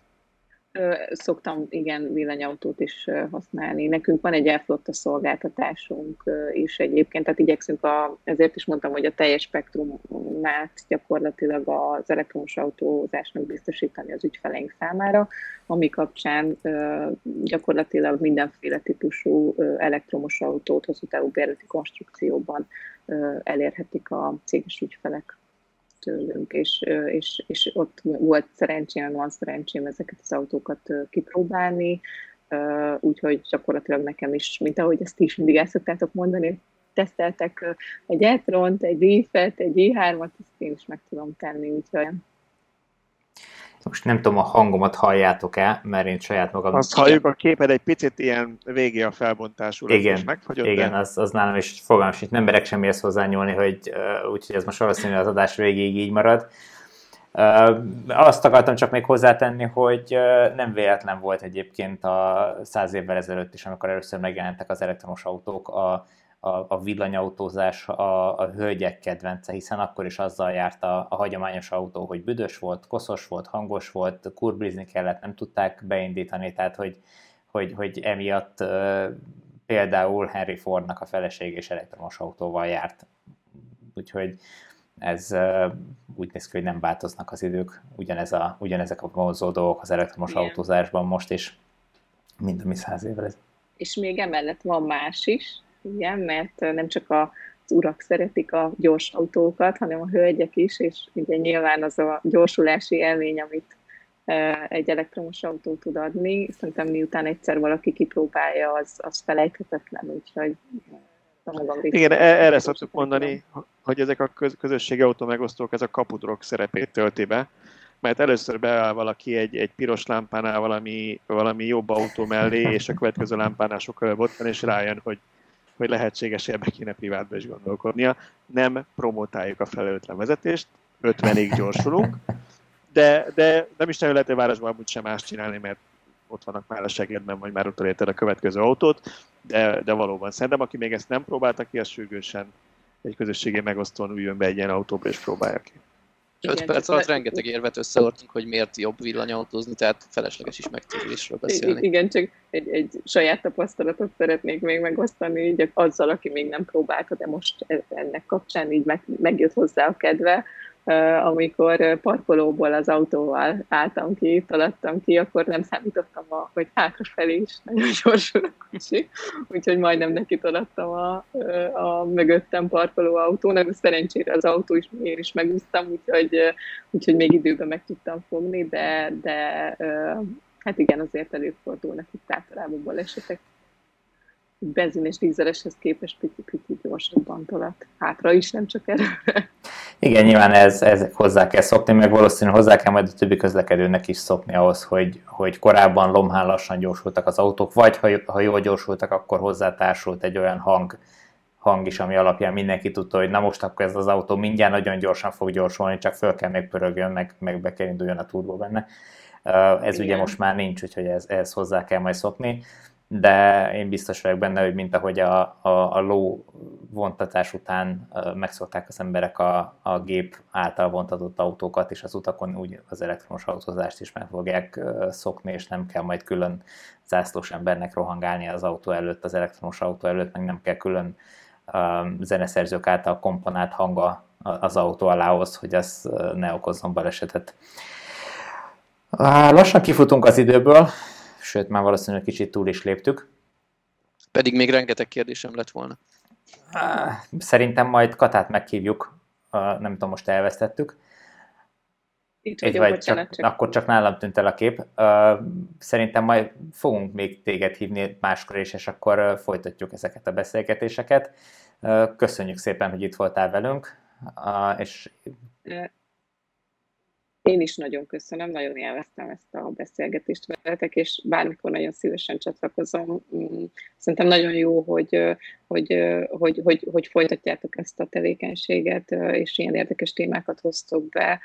Szoktam, igen, villanyautót is használni. Nekünk van egy elflotta szolgáltatásunk is egyébként, tehát igyekszünk, a, ezért is mondtam, hogy a teljes spektrumát gyakorlatilag az elektromos autózásnak biztosítani az ügyfeleink számára, ami kapcsán gyakorlatilag mindenféle típusú elektromos autót hosszú távú bérleti konstrukcióban elérhetik a céges ügyfelek tőlünk, és, és, és ott volt szerencsém, van szerencsém ezeket az autókat kipróbálni, úgyhogy gyakorlatilag nekem is, mint ahogy ezt is mindig el szoktátok mondani, teszteltek egy e egy Leaf-et, egy i3-at, ezt én is meg tudom tenni, úgyhogy most nem tudom, a hangomat halljátok-e, mert én saját magam... Azt halljuk, a képed egy picit ilyen végé a felbontású. Igen, megfagyott, igen de... az, az nálam is fogalmas, itt nem berek semmihez hozzányúlni, hogy úgyhogy ez most valószínűleg az adás végéig így marad. Azt akartam csak még hozzátenni, hogy nem véletlen volt egyébként a száz évvel ezelőtt is, amikor először megjelentek az elektromos autók, a a, a villanyautózás a, a hölgyek kedvence, hiszen akkor is azzal járt a, a hagyományos autó, hogy büdös volt, koszos volt, hangos volt, kurblizni kellett, nem tudták beindítani, tehát hogy, hogy, hogy emiatt például Henry Fordnak a feleség és elektromos autóval járt. Úgyhogy ez úgy néz ki, hogy nem változnak az idők, ugyanez a, ugyanezek a vonzó dolgok az elektromos Igen. autózásban most is, mint ami száz évvel. És még emellett van más is, igen, mert nem csak a az urak szeretik a gyors autókat, hanem a hölgyek is, és ugye nyilván az a gyorsulási élmény, amit egy elektromos autó tud adni. Szerintem miután egyszer valaki kipróbálja, az, az felejthetetlen, úgyhogy igen, e- erre szoktuk mondani, hogy ezek a közösségi autó megosztók, ez a kapudrok szerepét tölti be, mert először beáll valaki egy, egy piros lámpánál valami, valami jobb autó mellé, és a következő lámpánál sokkal jobb ott van, és rájön, hogy, hogy lehetséges, ebbe kéne privátba is gondolkodnia. Nem promotáljuk a felelőtlen vezetést, 50-ig gyorsulunk, de, de nem is nagyon lehet a városban amúgy sem más csinálni, mert ott vannak már a segédben, vagy már utolérted a következő autót, de, de valóban szerintem, aki még ezt nem próbálta ki, az sürgősen egy közösségi megosztón üljön be egy ilyen autóba és próbálja ki. 5 perc alatt rengeteg érvet összeortunk, hogy miért jobb villanyautózni, tehát felesleges is megtérülésről beszélni. Igen, csak egy, egy saját tapasztalatot szeretnék még megosztani, így azzal, aki még nem próbálta, de most ennek kapcsán így meg, megjött hozzá a kedve, amikor parkolóból az autóval álltam ki, taladtam ki, akkor nem számítottam, a, hogy hátrafelé is nagyon gyorsul a kocsi, úgyhogy majdnem neki taladtam a, a mögöttem parkoló autónak, szerencsére az autó is, én is megúsztam, úgyhogy, úgyhogy még időben meg tudtam fogni, de, de hát igen, azért előfordulnak itt általában balesetek benzin és dízeleshez képest pici-pici gyorsabban tolat. Hátra is, nem csak erre. Igen, nyilván ez, ezek hozzá kell szokni, meg valószínűleg hozzá kell majd a többi közlekedőnek is szokni ahhoz, hogy, hogy korábban lomhán lassan gyorsultak az autók, vagy ha, ha jól gyorsultak, akkor hozzátársult egy olyan hang, hang is, ami alapján mindenki tudta, hogy na most akkor ez az autó mindjárt nagyon gyorsan fog gyorsulni, csak föl kell még pörögjön, meg, meg be kell induljon a turbo benne. Ez Igen. ugye most már nincs, úgyhogy ez, ez hozzá kell majd szokni de én biztos vagyok benne, hogy mint ahogy a, a, a ló vontatás után megszokták az emberek a, a gép által vontatott autókat, és az utakon úgy az elektromos autózást is meg fogják szokni, és nem kell majd külön zászlós embernek rohangálni az autó előtt, az elektromos autó előtt, meg nem kell külön zeneszerzők által komponált hanga az autó alához, hogy az ne okozzon balesetet. Lassan kifutunk az időből, sőt már valószínűleg kicsit túl is léptük. Pedig még rengeteg kérdésem lett volna. Szerintem majd Katát meghívjuk, nem tudom, most elvesztettük. Itt Egy vagy csak, csak, akkor csak nálam tűnt el a kép. Szerintem majd fogunk még téged hívni máskor is, és akkor folytatjuk ezeket a beszélgetéseket. Köszönjük szépen, hogy itt voltál velünk, és én is nagyon köszönöm, nagyon élveztem ezt a beszélgetést veletek, és bármikor nagyon szívesen csatlakozom. Mm, szerintem nagyon jó, hogy, hogy, hogy, hogy, hogy folytatjátok ezt a tevékenységet, és ilyen érdekes témákat hoztok be.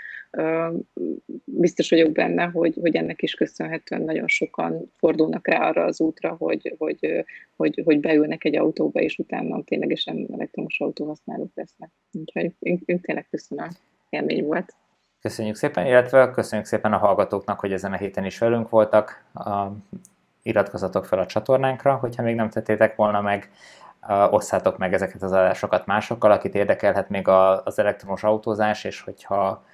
Biztos vagyok benne, hogy, hogy ennek is köszönhetően nagyon sokan fordulnak rá arra az útra, hogy, hogy, hogy, hogy beülnek egy autóba, és utána ténylegesen elektromos autóhasználók lesznek. Úgyhogy én, én tényleg köszönöm, élmény volt. Köszönjük szépen, illetve köszönjük szépen a hallgatóknak, hogy ezen a héten is velünk voltak. Iratkozzatok fel a csatornánkra, hogyha még nem tettétek volna meg, osszátok meg ezeket az adásokat másokkal, akit érdekelhet még az elektromos autózás, és hogyha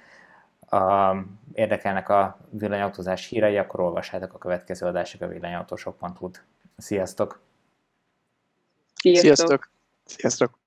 érdekelnek a villanyautózás hírei, akkor olvassátok a következő adásig a villanyautósok.hu-t. Sziasztok! Sziasztok! Sziasztok!